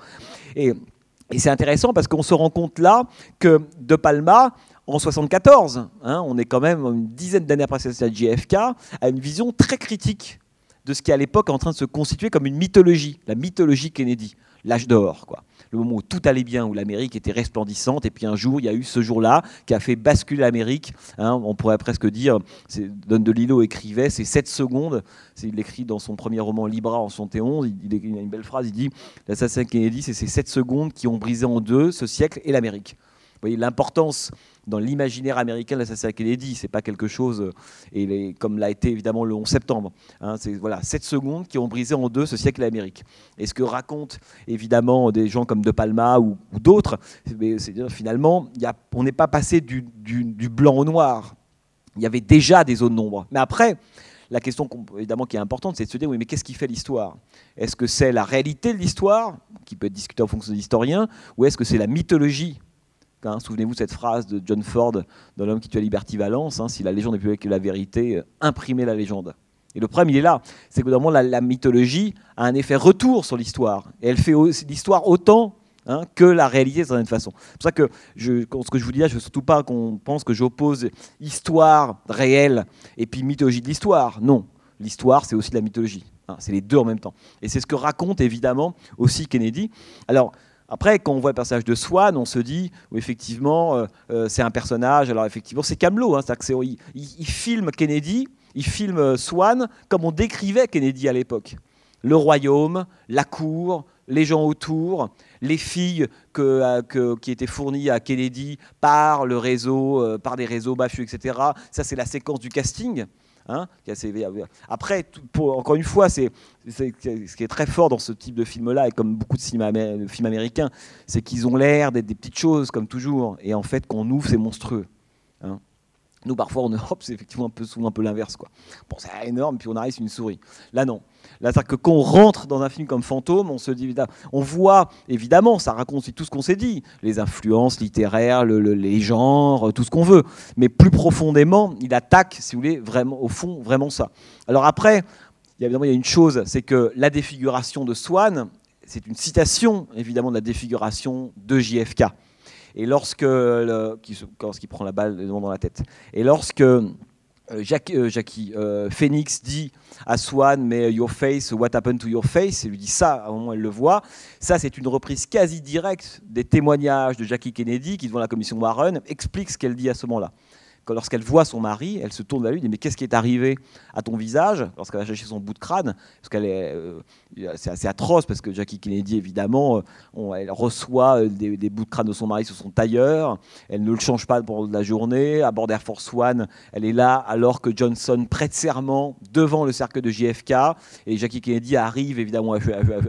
Et, c'est intéressant parce qu'on se rend compte là que De Palma, en 74, hein, on est quand même une dizaine d'années après la JFK, a une vision très critique de ce qui à l'époque est en train de se constituer comme une mythologie, la mythologie Kennedy, l'âge d'or, quoi le moment où tout allait bien, où l'Amérique était resplendissante, et puis un jour, il y a eu ce jour-là qui a fait basculer l'Amérique. Hein, on pourrait presque dire, Don DeLillo écrivait, c'est 7 secondes, il l'écrit dans son premier roman Libra en 71, il, il, a une belle phrase, il dit, l'assassin Kennedy, c'est ces 7 secondes qui ont brisé en deux ce siècle et l'Amérique. Vous voyez l'importance dans l'imaginaire américain de l'assassinat Kennedy. C'est pas quelque chose, euh, et comme l'a été évidemment le 11 septembre. Hein, c'est voilà, 7 secondes qui ont brisé en deux ce siècle américain. Et ce que racontent évidemment des gens comme De Palma ou, d'autres, c'est dire finalement, y a, on n'est pas passé du, blanc au noir. Il y avait déjà des zones d'ombre. Mais après, la question évidemment qui est importante, c'est de se dire oui, mais qu'est-ce qui fait l'histoire? Est-ce que c'est la réalité de l'histoire, qui peut être discutée en fonction des historiens, ou est-ce que c'est la mythologie? Hein, souvenez-vous de cette phrase de John Ford dans L'homme qui tue Liberty Valence hein, si la légende est plus belle que la vérité, euh, imprimez la légende. Et le problème, il est là. C'est que normalement, la, mythologie a un effet retour sur l'histoire. Et elle fait l'histoire autant hein, que la réalité, de certaine façon. C'est pour ça que ce que je vous dis là, je veux surtout pas qu'on pense que j'oppose histoire réelle et puis mythologie de l'histoire. Non. L'histoire, c'est aussi la mythologie. c'est les deux en même temps. Et c'est ce que raconte évidemment aussi Kennedy. Alors, après, quand on voit le personnage de Swan, on se dit, effectivement, euh, euh, c'est un personnage. Alors, effectivement, c'est Camelot. Hein, il, il, filme Kennedy, il filme euh, Swan comme on décrivait Kennedy à l'époque. Le royaume, la cour, les gens autour, les filles qui étaient fournies à Kennedy par le réseau, par des réseaux mafieux, etc. Ça, c'est la séquence du casting. Hein, après, encore une fois, c'est ce qui est très fort dans ce type de film-là, et comme beaucoup de, films américains, c'est qu'ils ont l'air d'être des petites choses, comme toujours, et en fait, qu'on ouvre, c'est monstrueux. Hein. Nous, parfois, en Europe, c'est effectivement un peu, souvent un peu l'inverse. Bon, c'est énorme, puis on arrive, c'est une souris. Là, non. Là, que quand on rentre dans un film comme Fantôme, on se dit, on voit, évidemment, ça raconte tout ce qu'on s'est dit, les influences littéraires, les genres, tout ce qu'on veut. Mais plus profondément, il attaque, si vous voulez, vraiment, au fond, vraiment ça. Alors après, évidemment, il y a une chose, c'est que la défiguration de Swann, c'est une citation, évidemment, de la défiguration de JFK. Et lorsque, lorsqu'il prend la balle dans la tête, et lorsque euh, Jackie, euh, Jackie euh, Phoenix dit à Swan, mais your face, what happened to your face? Il lui dit ça, à un moment elle le voit. Ça, c'est une reprise quasi directe des témoignages de Jackie Kennedy, qui, devant la commission Warren, explique ce qu'elle dit à ce moment-là lorsqu'elle voit son mari, elle se tourne vers lui et dit Mais qu'est-ce qui est arrivé à ton visage Lorsqu'elle va chercher son bout de crâne, parce qu'elle est, euh, c'est assez atroce, parce que Jackie Kennedy, évidemment, euh, elle reçoit euh, des, bouts de crâne de son mari sur son tailleur, elle ne le change pas pendant la journée. À bord d'Air Force One, elle est là alors que Johnson prête serment devant le cercle de JFK, et Jackie Kennedy arrive évidemment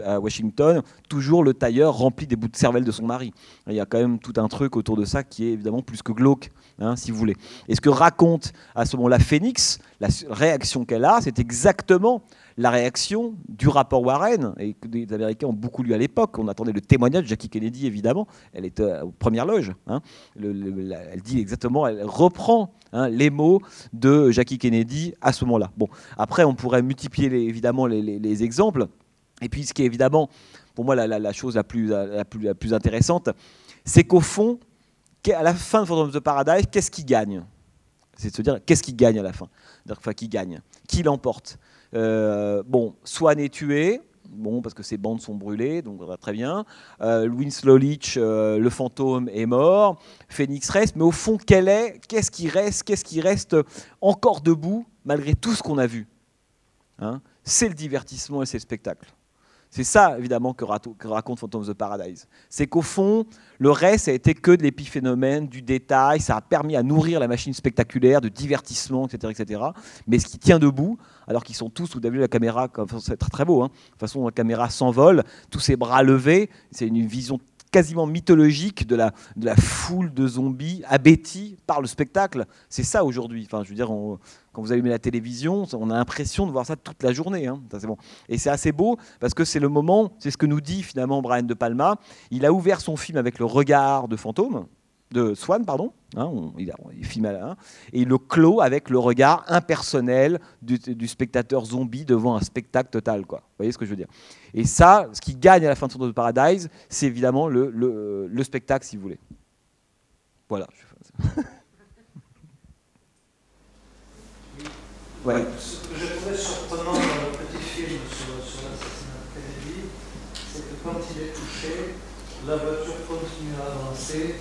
à, Washington, toujours le tailleur rempli des bouts de cervelle de son mari. Il y a quand même tout un truc autour de ça qui est évidemment plus que glauque, hein, si vous voulez. Et ce que raconte à ce moment-là Phoenix, la réaction qu'elle a, c'est exactement la réaction du rapport Warren, et que les Américains ont beaucoup lu à l'époque. On attendait le témoignage de Jackie Kennedy, évidemment. Elle est euh, aux premières loges. Hein. elle dit exactement, elle reprend hein, les mots de Jackie Kennedy à ce moment-là. Bon, après, on pourrait multiplier évidemment les, exemples. Et puis, ce qui est évidemment, pour moi, la, chose la plus intéressante, c'est qu'au fond, à la fin de Phantom of the Paradise, qu'est-ce qui gagne? C'est de se dire, qu'est-ce qui gagne à la fin? Qui gagne? Qui l'emporte? Euh, Bon, Swan est tué, bon, parce que ses bandes sont brûlées, donc très bien. Winslow Leach, euh, le fantôme, est mort. Phoenix reste, mais au fond, quel est Qu'est-ce qui reste Qu'est-ce qui reste encore debout, malgré tout ce qu'on a vu? Hein? C'est le divertissement et c'est le spectacle. C'est ça, évidemment, que, raconte Phantom of the Paradise. C'est qu'au fond, le reste, a été que de l'épiphénomène, du détail, ça a permis à nourrir la machine spectaculaire, de divertissement, etc. etc. Mais ce qui tient debout, alors qu'ils sont tous, vous avez vu la caméra, c'est très, très beau, hein. de toute façon, la caméra s'envole, tous ses bras levés, c'est une vision quasiment mythologique de la, de la foule de zombies abétis par le spectacle. C'est ça aujourd'hui. Enfin, je veux dire, quand vous allumez la télévision, on a l'impression de voir ça toute la journée. Hein. bon. Et c'est assez beau parce que c'est le moment, c'est ce que nous dit finalement Brian De Palma. Il a ouvert son film avec le regard de fantôme, de Swan, pardon. Hein, il, filme à et il le clôt avec le regard impersonnel du, spectateur zombie devant un spectacle total. Vous voyez ce que je veux dire? Et ça, ce qui gagne à la fin de de Paradise, c'est évidemment le, spectacle, si vous voulez. Voilà. Ouais. Ce que j'ai trouvé surprenant dans le petit film sur, sur l'assassinat de Kennedy, c'est que quand il est touché, la voiture continue à avancer.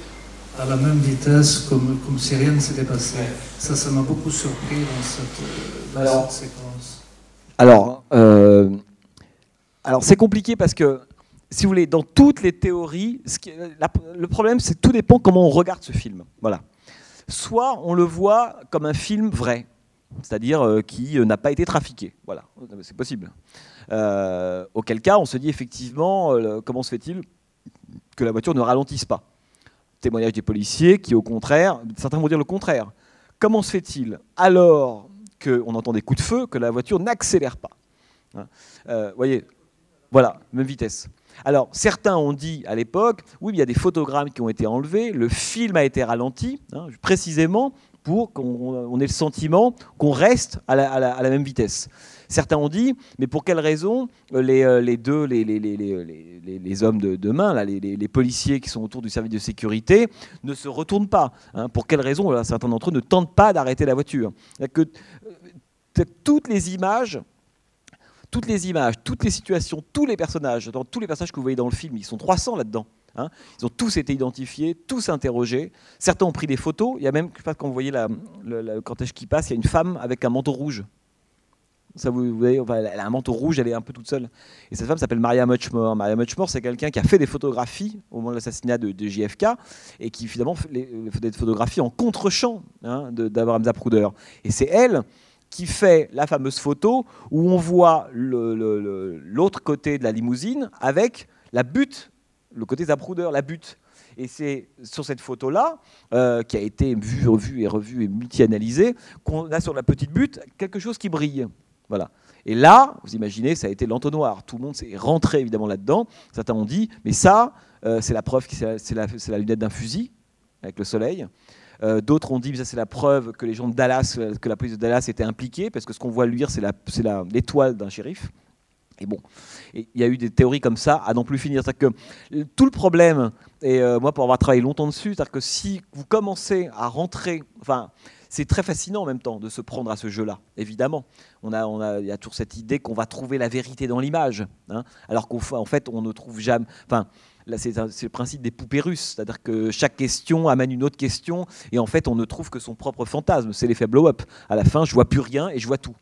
À la même vitesse, comme, comme si rien ne s'était passé. Ça, ça m'a beaucoup surpris dans cette, dans Alors, cette séquence. Alors, euh, alors c'est compliqué parce que, si vous voulez, dans toutes les théories, ce qui- la- le problème, c'est que tout dépend comment on regarde ce film. Voilà. Soit on le voit comme un film vrai, c'est-à-dire euh, qui euh, n'a pas été trafiqué. Voilà, c'est possible. Euh, auquel cas, on se dit effectivement, comment se fait-il que la voiture ne ralentisse pas? Témoignage des policiers qui, au contraire, certains vont dire le contraire. Comment se fait-il alors qu'on entend des coups de feu que la voiture n'accélère pas? Hein? Euh, voyez, voilà, même vitesse. Alors, certains ont dit à l'époque, oui, il y a des photogrammes qui ont été enlevés, le film a été ralenti, hein, précisément pour qu'on on ait le sentiment qu'on reste à la, même vitesse. Certains ont dit, mais pour quelle raison euh, les, euh, les deux, les, hommes de demain, là, les, policiers qui sont autour du service de sécurité, ne se retournent pas hein Pour quelle raison Certains d'entre eux ne tentent pas d'arrêter la voiture? Que euh, toutes les images toutes les images, toutes les situations, tous les personnages, dans tous les passages que vous voyez dans le film, ils sont 300 là-dedans. Hein. Ils ont tous été identifiés, tous interrogés. Certains ont pris des photos. Il y a même, je sais pas, quand vous voyez le, cortège qui passe, il y a une femme avec un manteau rouge. Elle a un manteau rouge, elle est un peu toute seule. Et cette femme s'appelle Maria Muchmore. Maria Muchmore, c'est quelqu'un qui a fait des photographies au moment de l'assassinat de, JFK et qui finalement fait les- fait des photographies en contre-champ hein, de- d'Abraham Zapruder. Et c'est elle qui fait la fameuse photo où on voit l'autre côté de la limousine avec la butte, le côté Zapruder, la butte. Et c'est sur cette photo-là, euh, qui a été vue, revue et revue et multi-analysée, qu'on a sur la petite butte quelque chose qui brille. Voilà. Et là, vous imaginez, ça a été l'entonnoir. Tout le monde s'est rentré évidemment là-dedans. Certains ont dit, mais ça, euh, c'est la preuve que c'est la, lunette d'un fusil avec le soleil. Euh, D'autres ont dit, mais ça c'est la preuve que les gens de Dallas, que la police de Dallas était impliquée, parce que ce qu'on voit luire, c'est l'étoile d'un shérif. Et bon, il y a eu des théories comme ça à n'en plus finir. C'est-à-dire que tout le problème, et euh, moi pour avoir travaillé longtemps dessus, c'est-à-dire que si vous commencez à rentrer, enfin, c'est très fascinant en même temps de se prendre à ce jeu-là, évidemment. On a, on a, il y a toujours cette idée qu'on va trouver la vérité dans l'image, hein, alors qu'en fa- en fait, on ne trouve jamais. Enfin, là, c'est le principe des poupées russes, c'est-à-dire que chaque question amène une autre question, et en fait, on ne trouve que son propre fantasme. C'est l'effet blow-up. À la fin, je vois plus rien et je vois tout.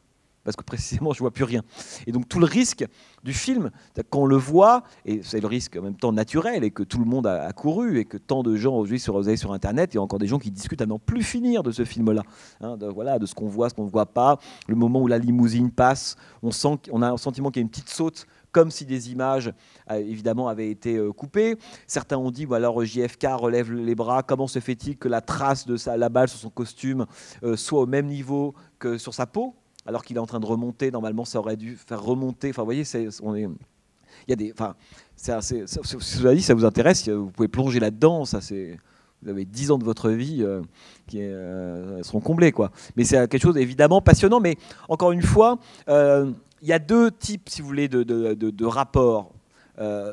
Parce que précisément, je vois plus rien. Et donc, tout le risque du film, quand on le voit, et c'est le risque en même temps naturel, et que tout le monde a, couru, et que tant de gens aujourd'hui sur, vous sur Internet, il y a encore des gens qui discutent à n'en plus finir de ce film-là. Hein, de, voilà, de ce qu'on voit, ce qu'on ne voit pas. Le moment où la limousine passe, on, sent, qu'on a un sentiment qu'il y a une petite saute, comme si des images, euh, évidemment, avaient été euh, coupées. Certains ont dit, bah, alors JFK relève les bras, comment se fait-il que la trace de la balle sur son costume euh, soit au même niveau que sur sa peau? Alors qu'il est en train de remonter, normalement ça aurait dû faire remonter. Enfin, vous voyez, on est, il y a des, enfin, ça- si ça vous intéresse, vous pouvez plonger là-dedans. Ça, c'est, vous avez 10 ans de votre vie euh, qui euh, seront comblés, quoi. Mais c'est quelque chose évidemment passionnant. Mais encore une fois, euh, il y a deux types, si vous voulez, de, de, de- rapports.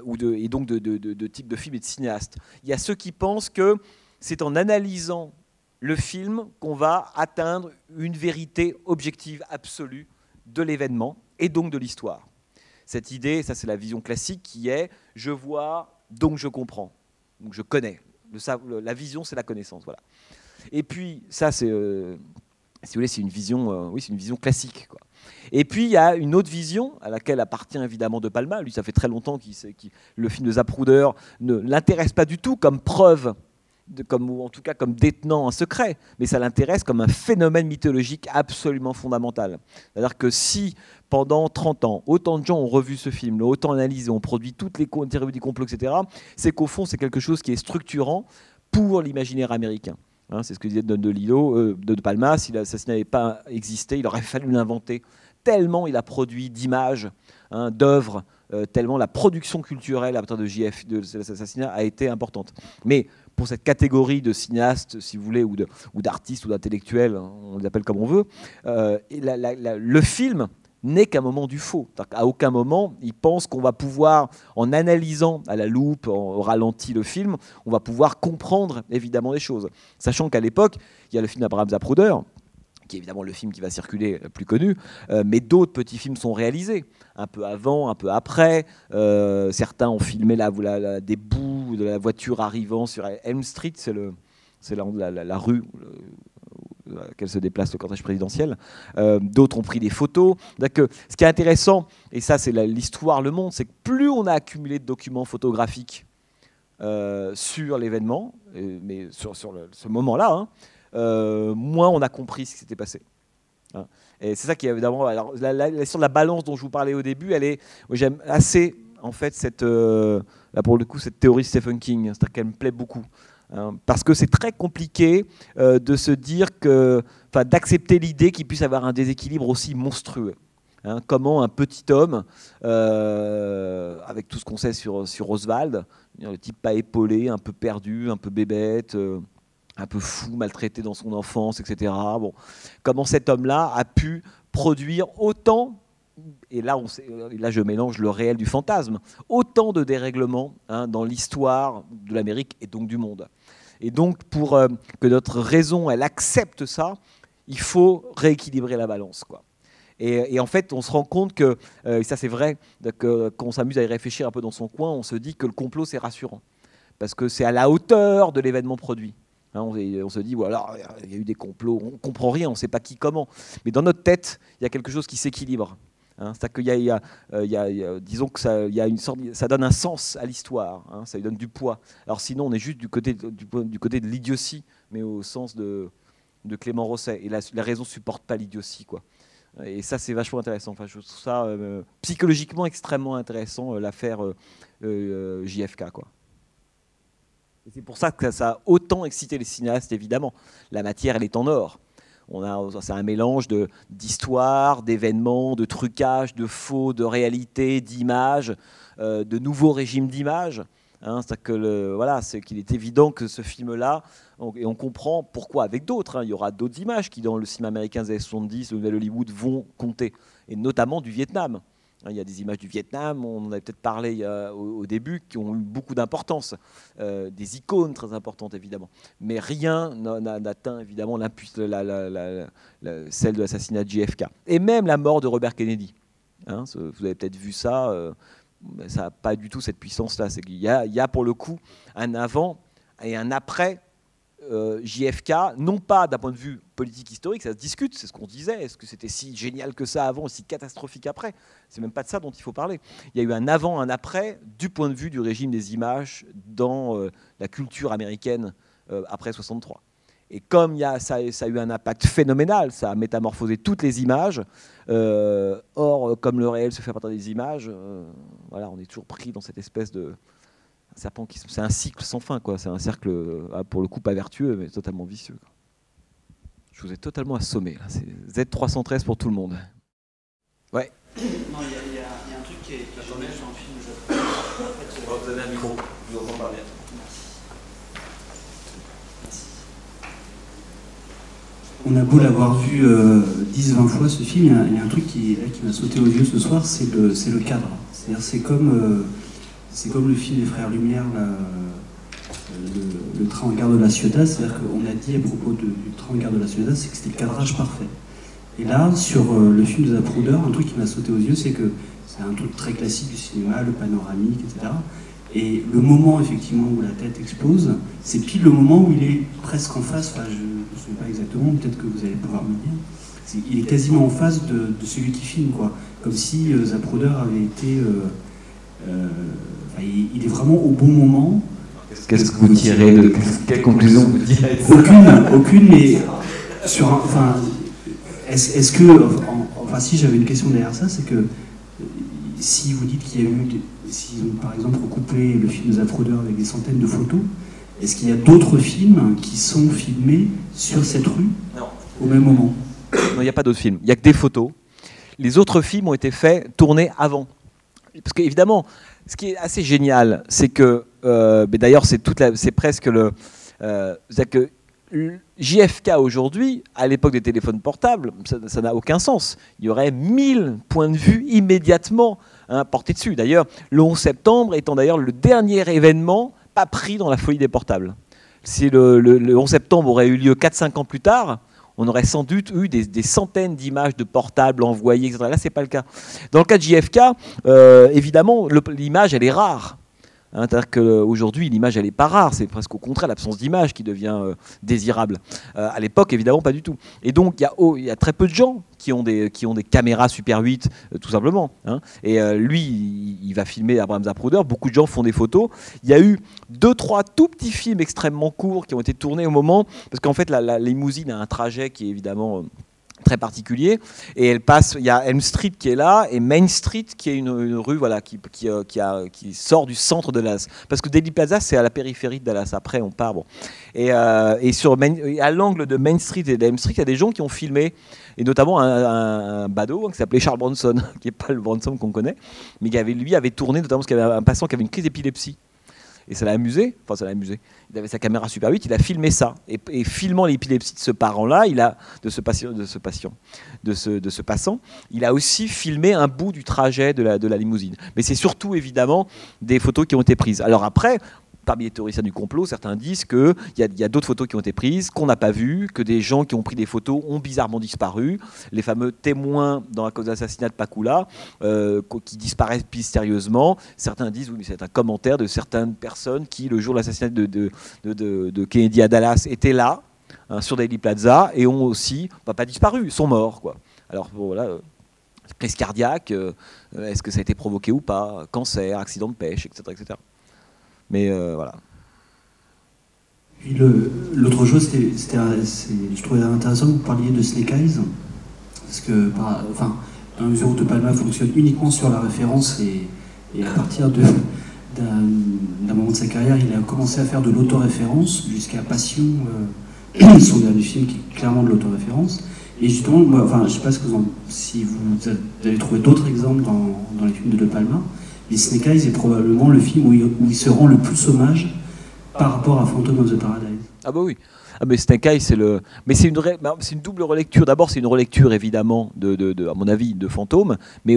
ou de, et donc de types de films et de cinéastes. Il y a ceux qui pensent que c'est en analysant le film qu'on va atteindre une vérité objective absolue de l'événement et donc de l'histoire. Cette idée, ça c'est la vision classique qui est je vois, donc je comprends, donc je connais. La vision, c'est la connaissance, voilà. Et puis ça, c'est, euh, si vous voulez, c'est une vision, euh, oui, c'est une vision classique, quoi. Et puis il y a une autre vision à laquelle appartient évidemment De Palma. Lui, ça fait très longtemps qu'il- le film de Zapruder ne l'intéresse pas du tout comme preuve ou en tout cas comme détenant un secret, mais ça l'intéresse comme un phénomène mythologique absolument fondamental. C'est-à-dire que si pendant 30 ans, autant de gens ont revu ce film, autant analysé, ont produit toutes les théories du complot, etc., c'est qu'au fond, c'est quelque chose qui est structurant pour l'imaginaire américain. Hein, c'est ce que disait Don DeLillo, euh, de De Palma, si l'assassinat n'avait pas existé, il aurait fallu l'inventer, tellement il a produit d'images, hein, d'œuvres, euh, tellement la production culturelle à partir de JF, de cet assassinat, a été importante. Mais pour cette catégorie de cinéastes, si vous voulez, ou d'artistes ou d'intellectuels, hein, on les appelle comme on veut, euh, le film n'est qu'un moment du faux. Qu'à aucun moment, ils pensent qu'on va pouvoir, en analysant à la loupe, en- ralenti le film, on va pouvoir comprendre évidemment des choses. Sachant qu'à l'époque, il y a le film d'Abraham Zapruder, qui est évidemment le film qui va circuler le plus connu, euh, mais d'autres petits films sont réalisés, un peu avant, un peu après. Euh, certains ont filmé la, la- des bouts de la voiture arrivant sur Elm Street, c'est le, c'est la, la- la rue à laquelle se déplace le cortège présidentiel. Euh, D'autres ont pris des photos. Euh, ce qui est intéressant, et ça c'est la- l'histoire le montre, c'est que plus on a accumulé de documents photographiques euh, sur l'événement, euh, mais sur, sur ce moment-là, hein, euh, moins on a compris ce qui s'était passé. Hein. Et c'est ça qui est évidemment. Alors, la, la, la- la balance dont je vous parlais au début, elle est. J'aime assez, en fait, cette. euh, là, pour le coup, cette théorie Stephen King. C'est-à-dire qu'elle me plaît beaucoup. hein, parce que c'est très compliqué euh, de se dire que. D'accepter l'idée qu'il puisse avoir un déséquilibre aussi monstrueux. Hein, comment un petit homme, euh, avec tout ce qu'on sait sur, sur Oswald, le type pas épaulé, un peu perdu, un peu bébête, euh, un peu fou, maltraité dans son enfance, etc. Bon, comment cet homme-là a pu produire autant, et là, on et là je mélange le réel du fantasme, autant de dérèglements hein, dans l'histoire de l'Amérique et donc du monde. Et donc, pour euh, que notre raison, elle accepte ça, il faut rééquilibrer la balance. Quoi. Et, et en fait, on se rend compte que, euh, et ça c'est vrai, que quand on s'amuse à y réfléchir un peu dans son coin, on se dit que le complot c'est rassurant. Parce que c'est à la hauteur de l'événement produit. Hein, on, se dit, voilà, il y a eu des complots, on comprend rien, on ne sait pas qui, comment. Mais dans notre tête, il y a quelque chose qui s'équilibre. Hein, C'est-à-dire qu'il y disons que ça, y a une sorte, ça donne un sens à l'histoire, hein, ça lui donne du poids. Alors sinon, on est juste du côté, du, côté de l'idiotie, mais au sens de, de Clément Rosset. Et la, la raison ne supporte pas l'idiotie, quoi. Et ça, c'est vachement intéressant. Enfin, je trouve ça euh, psychologiquement extrêmement intéressant, euh, l'affaire euh, JFK, quoi. C'est pour ça que ça a autant excité les cinéastes, évidemment. La matière, elle est en or. On a, c'est un mélange de, d'événements, de trucage, de faux, de réalité, d'images, euh, de nouveaux régimes d'images. Hein, c'est qu'il est évident que ce film-là, et on comprend pourquoi avec d'autres. hein, il y aura d'autres images qui, dans le cinéma américain des années 70, le nouvel Hollywood, vont compter, et notamment du Vietnam. Hein, Il y a des images du Vietnam, on en avait peut-être parlé il a- au, début, qui ont eu beaucoup d'importance. Euh, des icônes très importantes, évidemment. Mais rien n'a- n'a- n'atteint, évidemment, la- celle de l'assassinat de JFK. Et même la mort de Robert Kennedy. Hein, vous avez peut-être vu ça. euh, ça n'a pas du tout cette puissance-là. Qu'il y a, il y a, pour le coup, un avant et un après euh, JFK, non pas d'un point de vue politique historique, ça se discute, c'est ce qu'on disait, est-ce que c'était si génial que ça avant, si catastrophique après? C'est même pas de ça dont il faut parler. Il y a eu un avant, un après, du point de vue du régime des images dans euh, la culture américaine euh, après 63. Et comme y a, ça, ça a eu un impact phénoménal, ça a métamorphosé toutes les images. or, comme le réel se fait à partir des images, voilà, on est toujours pris dans cette espèce de serpent qui, c'est un cycle sans fin, quoi. C'est un cercle, euh, pour le coup, pas vertueux, mais totalement vicieux. quoi. Je vous ai totalement assommé. Là. C'est Z313 pour tout le monde. Ouais. Non, il y, y y a un truc qui est, qui est génial dans le film. Je... en fait, vous avez un micro, je vous entends pas bien. On a beau l'avoir vu euh, 10-20 fois ce film, il y y a un truc qui, là, qui m'a sauté aux yeux ce soir, c'est le, c'est le cadre. C'est-à-dire c'est comme, euh, c'est comme le film des Frères Lumière, euh, le, train en gare de la Ciotat. C'est-à-dire qu'on a dit à propos du train en gare de la Ciotat, c'est que c'était le cadrage parfait. Et là, sur euh, le film de Zapruder, un truc qui m'a sauté aux yeux, c'est que c'est un truc très classique du cinéma, le panoramique, etc. Et le moment effectivement où la tête explose, c'est pile le moment où il est presque en face, enfin je ne sais pas exactement, peut-être que vous allez pouvoir me dire, il est quasiment en face de, celui qui filme, quoi. Comme si euh, Zapruder avait été... euh, il, il est vraiment au bon moment. Qu'est-ce que vous tirez de quelle conclusion vous tirez Aucune, aucune, mais sur un, enfin, est-ce que, en- enfin, si j'avais une question derrière ça, c'est que euh, si vous dites qu'il y a eu, des- s'ils ont par exemple recoupé le film de Zapruder avec des centaines de photos, est-ce qu'il y a d'autres films qui sont filmés sur cette rue Non. au même moment? Non, il n'y a pas d'autres films. Il n'y a que des photos. Les autres films ont été faits, tournés avant. Parce qu'évidemment, ce qui est assez génial, c'est que, euh, mais d'ailleurs, c'est presque le, euh, que JFK aujourd'hui, à l'époque des téléphones portables, ça n'a aucun sens. Il y aurait 1000 points de vue immédiatement hein, portés dessus. D'ailleurs, le 11 septembre étant d'ailleurs le dernier événement pas pris dans la folie des portables. Si le 11 septembre aurait eu lieu 4-5 ans plus tard, on aurait sans doute eu des, centaines d'images de portables envoyées, etc. Là, c'est pas le cas. Dans le cas de JFK, euh, évidemment, l'image, elle est rare. Hein, C'est-à-dire qu'aujourd'hui, l'image, elle n'est pas rare. C'est presque au contraire l'absence d'image qui devient euh, désirable. Euh, à l'époque, évidemment, pas du tout. Et donc, il y, a très peu de gens qui ont des, qui ont des caméras Super 8, euh, tout simplement. Hein. Et lui, il, va filmer Abraham Zapruder. Beaucoup de gens font des photos. Il y a eu deux, trois tout petits films extrêmement courts qui ont été tournés au moment. Parce qu'en fait, la, la limousine a un trajet qui est évidemment très particulier. Et elle passe, il y a Elm Street qui est là et Main Street qui est une, rue voilà, qui, qui, euh, qui, sort du centre de Dallas. Parce que Daily Plaza, c'est à la périphérie de Dallas. Après, on part. Bon. Et, euh, et sur à l'angle de Main Street et d'Elm Street, il y a des gens qui ont filmé, et notamment un, badaud qui s'appelait Charles Bronson, qui n'est pas le Bronson qu'on connaît, mais qui avait, lui avait tourné, notamment parce qu'il y avait un patient qui avait une crise d'épilepsie. Et ça l'a amusé, enfin ça l'a amusé. Il avait sa caméra Super 8, il a filmé ça. Et, filmant l'épilepsie de ce parent-là, il a de ce patient, de ce passant, il a aussi filmé un bout du trajet de la, de la limousine. Mais c'est surtout évidemment des photos qui ont été prises. Alors après, parmi les théoriciens du complot, certains disent qu'il y a, y a d'autres photos qui ont été prises, qu'on n'a pas vues, que des gens qui ont pris des photos ont bizarrement disparu. Les fameux témoins dans la cause d'assassinat de Pakula, euh, qui disparaissent mystérieusement. Certains disent, oui, mais c'est un commentaire de certaines personnes qui, le jour de l'assassinat de, de, Kennedy à Dallas, étaient là, hein, sur Daily Plaza, et ont aussi, bah, pas disparu, sont morts. Quoi. Alors voilà, euh, crise cardiaque, euh, est-ce que ça a été provoqué ou pas, cancer, accident de pêche, etc. etc. Mais euh, voilà. Puis l'autre chose, c'était, je trouvais intéressant que vous parliez de Snake Eyes, parce que, enfin, dans la mesure où De Palma fonctionne uniquement sur la référence et, à partir de, d'un, moment de sa carrière, il a commencé à faire de l'autoréférence jusqu'à Passion, euh, son dernier film qui est clairement de l'autoréférence. Et justement, moi, enfin, je ne sais pas si vous avez trouvé d'autres exemples dans, dans les films de De Palma, et Snake Eyes est probablement le film où il, se rend le plus hommage par rapport à Phantom of the Paradise. Ah bah oui. Ah mais Snake Eyes, c'est le, mais c'est une, bah, double relecture. D'abord, c'est une relecture évidemment de, de, à mon avis, de Fantôme, mais,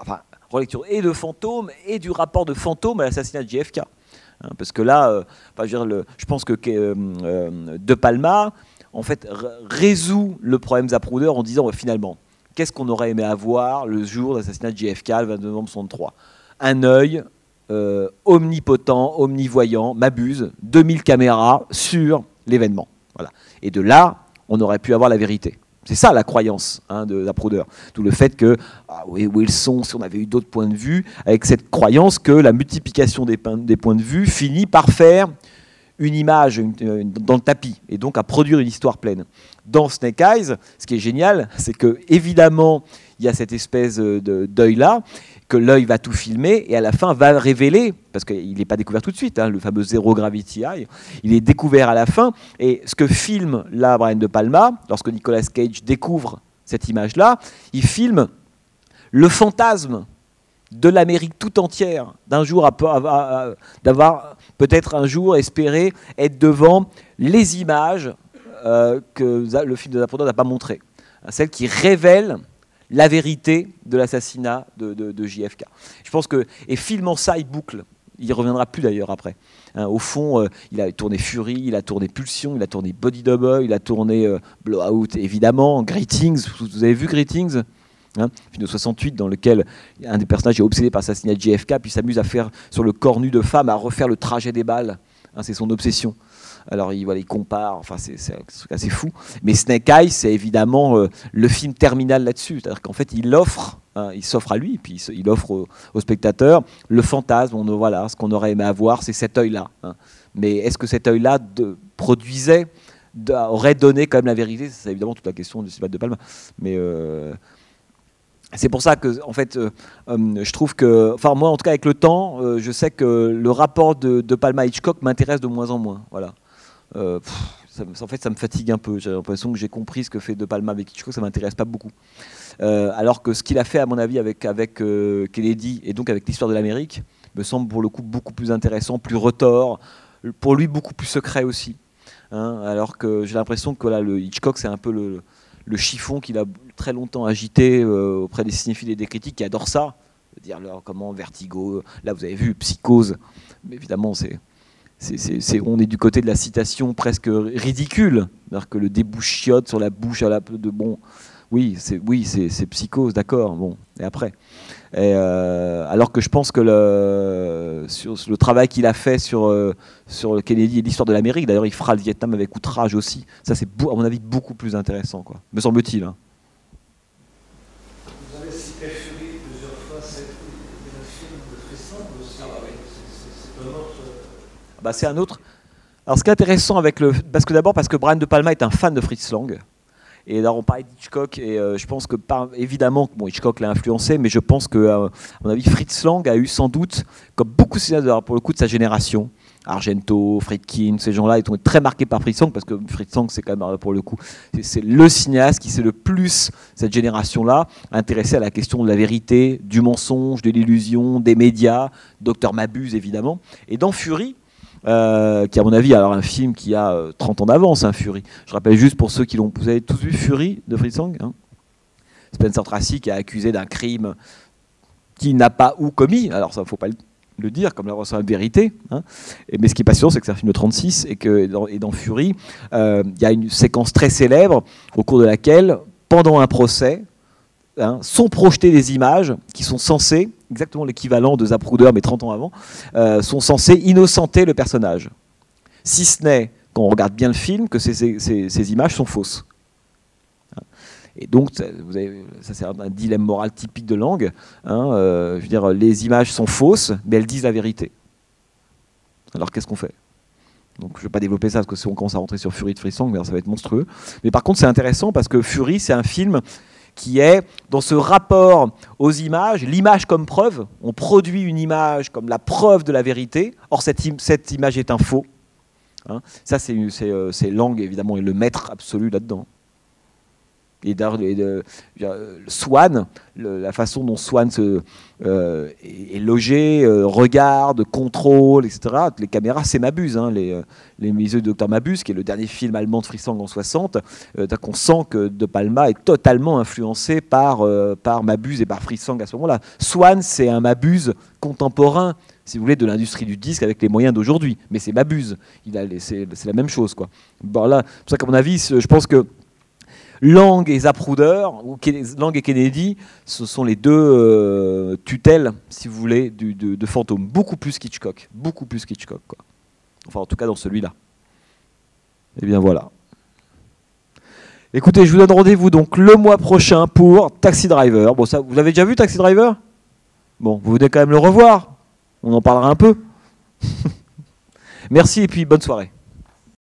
enfin, relecture et de Fantôme et du rapport de Fantôme à l'assassinat de JFK. Hein, parce que là, euh, je, dire, le, je, pense que euh, euh, De Palma, en fait, résout le problème Zapruder en disant finalement, qu'est-ce qu'on aurait aimé avoir le jour de l'assassinat de JFK, le 22 novembre 1963 un œil euh, omnipotent, omnivoyant, m'abuse, 2000 caméras sur l'événement. Voilà. Et de là, on aurait pu avoir la vérité. C'est ça la croyance hein, de Zapruder. Tout le fait que, ah oui, Wilson, si on avait eu d'autres points de vue, avec cette croyance que la multiplication des, points de vue finit par faire une image dans le tapis et donc à produire une histoire pleine. Dans Snake Eyes, ce qui est génial, c'est que évidemment il y a cette espèce d'œil là que l'œil va tout filmer et à la fin va révéler, parce qu'il n'est pas découvert tout de suite, hein, le fameux Zero Gravity Eye, il est découvert à la fin. Et ce que filme là Brian De Palma, lorsque Nicolas Cage découvre cette image-là, il filme le fantasme de l'Amérique tout entière, d'un jour d'avoir peut-être un jour espéré être devant les images euh, que le film de Zapruder n'a pas montrées, celles qui révèlent la vérité de l'assassinat de, JFK. Je pense que, et filmant ça, il boucle. Il reviendra plus d'ailleurs après. Hein, au fond, euh, il a tourné Fury, il a tourné Pulsion, il a tourné Body Double, il a tourné euh, Blowout, évidemment, Greetings. Vous avez vu Greetings Hein, film de 68 dans lequel un des personnages est obsédé par l'assassinat de JFK puis s'amuse à faire sur le corps nu de femme à refaire le trajet des balles. Hein, c'est son obsession. Alors il, voilà, il compare, enfin c'est assez fou. Mais Snake Eyes, c'est évidemment euh, le film terminal là-dessus. C'est-à-dire qu'en fait, il offre, hein, il s'offre à lui, puis il, offre au, spectateur le fantasme. On, voilà, ce qu'on aurait aimé avoir, c'est cet œil-là. Hein. Mais est-ce que cet œil-là produisait, aurait donné quand même la vérité? C'est évidemment toute la question du cinéma de Palma. Mais euh, c'est pour ça que, en fait, euh, je trouve que, enfin moi, en tout cas, avec le temps, je sais que le rapport de, de Palma Hitchcock m'intéresse de moins en moins. Voilà. Euh, en fait, ça me fatigue un peu. J'ai l'impression que j'ai compris ce que fait De Palma avec Hitchcock, ça m'intéresse pas beaucoup. Euh, alors que ce qu'il a fait, à mon avis, avec, avec euh, Kennedy et donc avec l'histoire de l'Amérique, me semble pour le coup beaucoup plus intéressant, plus retors, pour lui beaucoup plus secret aussi. Hein. alors que j'ai l'impression que voilà, le Hitchcock, c'est un peu le, chiffon qu'il a très longtemps agité auprès des cinéphiles et des critiques qui adorent ça. Dire comment Vertigo, là vous avez vu Psychose, mais évidemment c'est on est du côté de la citation presque ridicule, c'est-à-dire que le débouchiote sur la bouche à la de bon, oui, c'est oui, c'est psychose, d'accord. Bon, et après, euh, alors que je pense que le, sur, le travail qu'il a fait sur euh, sur Kennedy et l'histoire de l'Amérique, d'ailleurs, il fera le Vietnam avec outrage aussi. Ça, c'est à mon avis beaucoup plus intéressant, quoi. Me semble-t-il. Hein. Vous avez cité Fury plusieurs fois, c'est un film de Frisson aussi. Ah bah oui. C'est un autre. Bah, c'est un autre. Alors, ce qui est intéressant avec le, parce que d'abord parce que Brian de Palma est un fan de Fritz Lang. Et alors on parlait d'Hitchcock et euh, je pense que évidemment bon, Hitchcock l'a influencé, mais je pense que euh, à mon avis Fritz Lang a eu sans doute, comme beaucoup de cinéastes pour le coup de sa génération, Argento, Friedkin, ces gens-là, ils ont été très marqués par Fritz Lang parce que Fritz Lang c'est quand même pour le coup c'est le cinéaste qui s'est le plus cette génération-là intéressé à la question de la vérité, du mensonge, de l'illusion, des médias, Docteur Mabuse évidemment. Et dans Fury, euh, qui à mon avis alors un film qui a 30 euh, ans d'avance, hein, Fury. Je rappelle juste pour ceux qui l'ont, vous avez tous vu Fury de Fritz Lang hein? Spencer Tracy qui est accusé d'un crime qui n'a pas ou commis, alors ça ne faut pas le dire comme la la vérité, hein. mais ce qui est passionnant c'est que c'est un film de 36 et que dans, et dans Fury, euh, il y a une séquence très célèbre au cours de laquelle, pendant un procès, Hein, sont projetées des images qui sont censées, exactement l'équivalent de Zapruder mais 30 ans avant, euh, sont censées innocenter le personnage. Si ce n'est, quand on regarde bien le film, que ces, images sont fausses. Et donc, avez, ça c'est un dilemme moral typique de langue. Hein, euh, je veux dire, les images sont fausses, mais elles disent la vérité. Alors qu'est-ce qu'on fait? Donc je ne vais pas développer ça parce que si on commence à rentrer sur Fury de Frisson, ça va être monstrueux. Mais par contre c'est intéressant parce que Fury c'est un film qui est dans ce rapport aux images, l'image comme preuve. On produit une image comme la preuve de la vérité. Or, cette, image est un faux. Hein. ça, c'est euh, Lang, évidemment, est le maître absolu là-dedans et, de, euh, Swan, la façon dont Swan se, euh, est, logé, euh, regarde, contrôle, etc. Les caméras, c'est Mabuse, hein, les, les de Dr Mabuse, qui est le dernier film allemand de Frissang en 60. on sent que De Palma est totalement influencé par, par Mabuse et par Frissang à ce moment-là. Swan, c'est un Mabuse contemporain si vous voulez, de l'industrie du disque avec les moyens d'aujourd'hui. Mais c'est Mabuse. C'est la même chose. Quoi. Bon, là, pour ça qu'à mon avis, je pense que Lang et Zapruder, ou Lang et Kennedy, ce sont les deux euh, tutelles, si vous voulez, de, de, fantômes. Beaucoup plus qu'Hitchcock. Beaucoup plus qu'Hitchcock. Quoi. Enfin, en tout cas, dans celui-là. Eh bien voilà. Écoutez, je vous donne rendez-vous donc le mois prochain pour Taxi Driver. Bon, ça, vous l'avez déjà vu, Taxi Driver? Bon, vous venez quand même le revoir. On en parlera un peu. Merci et puis bonne soirée.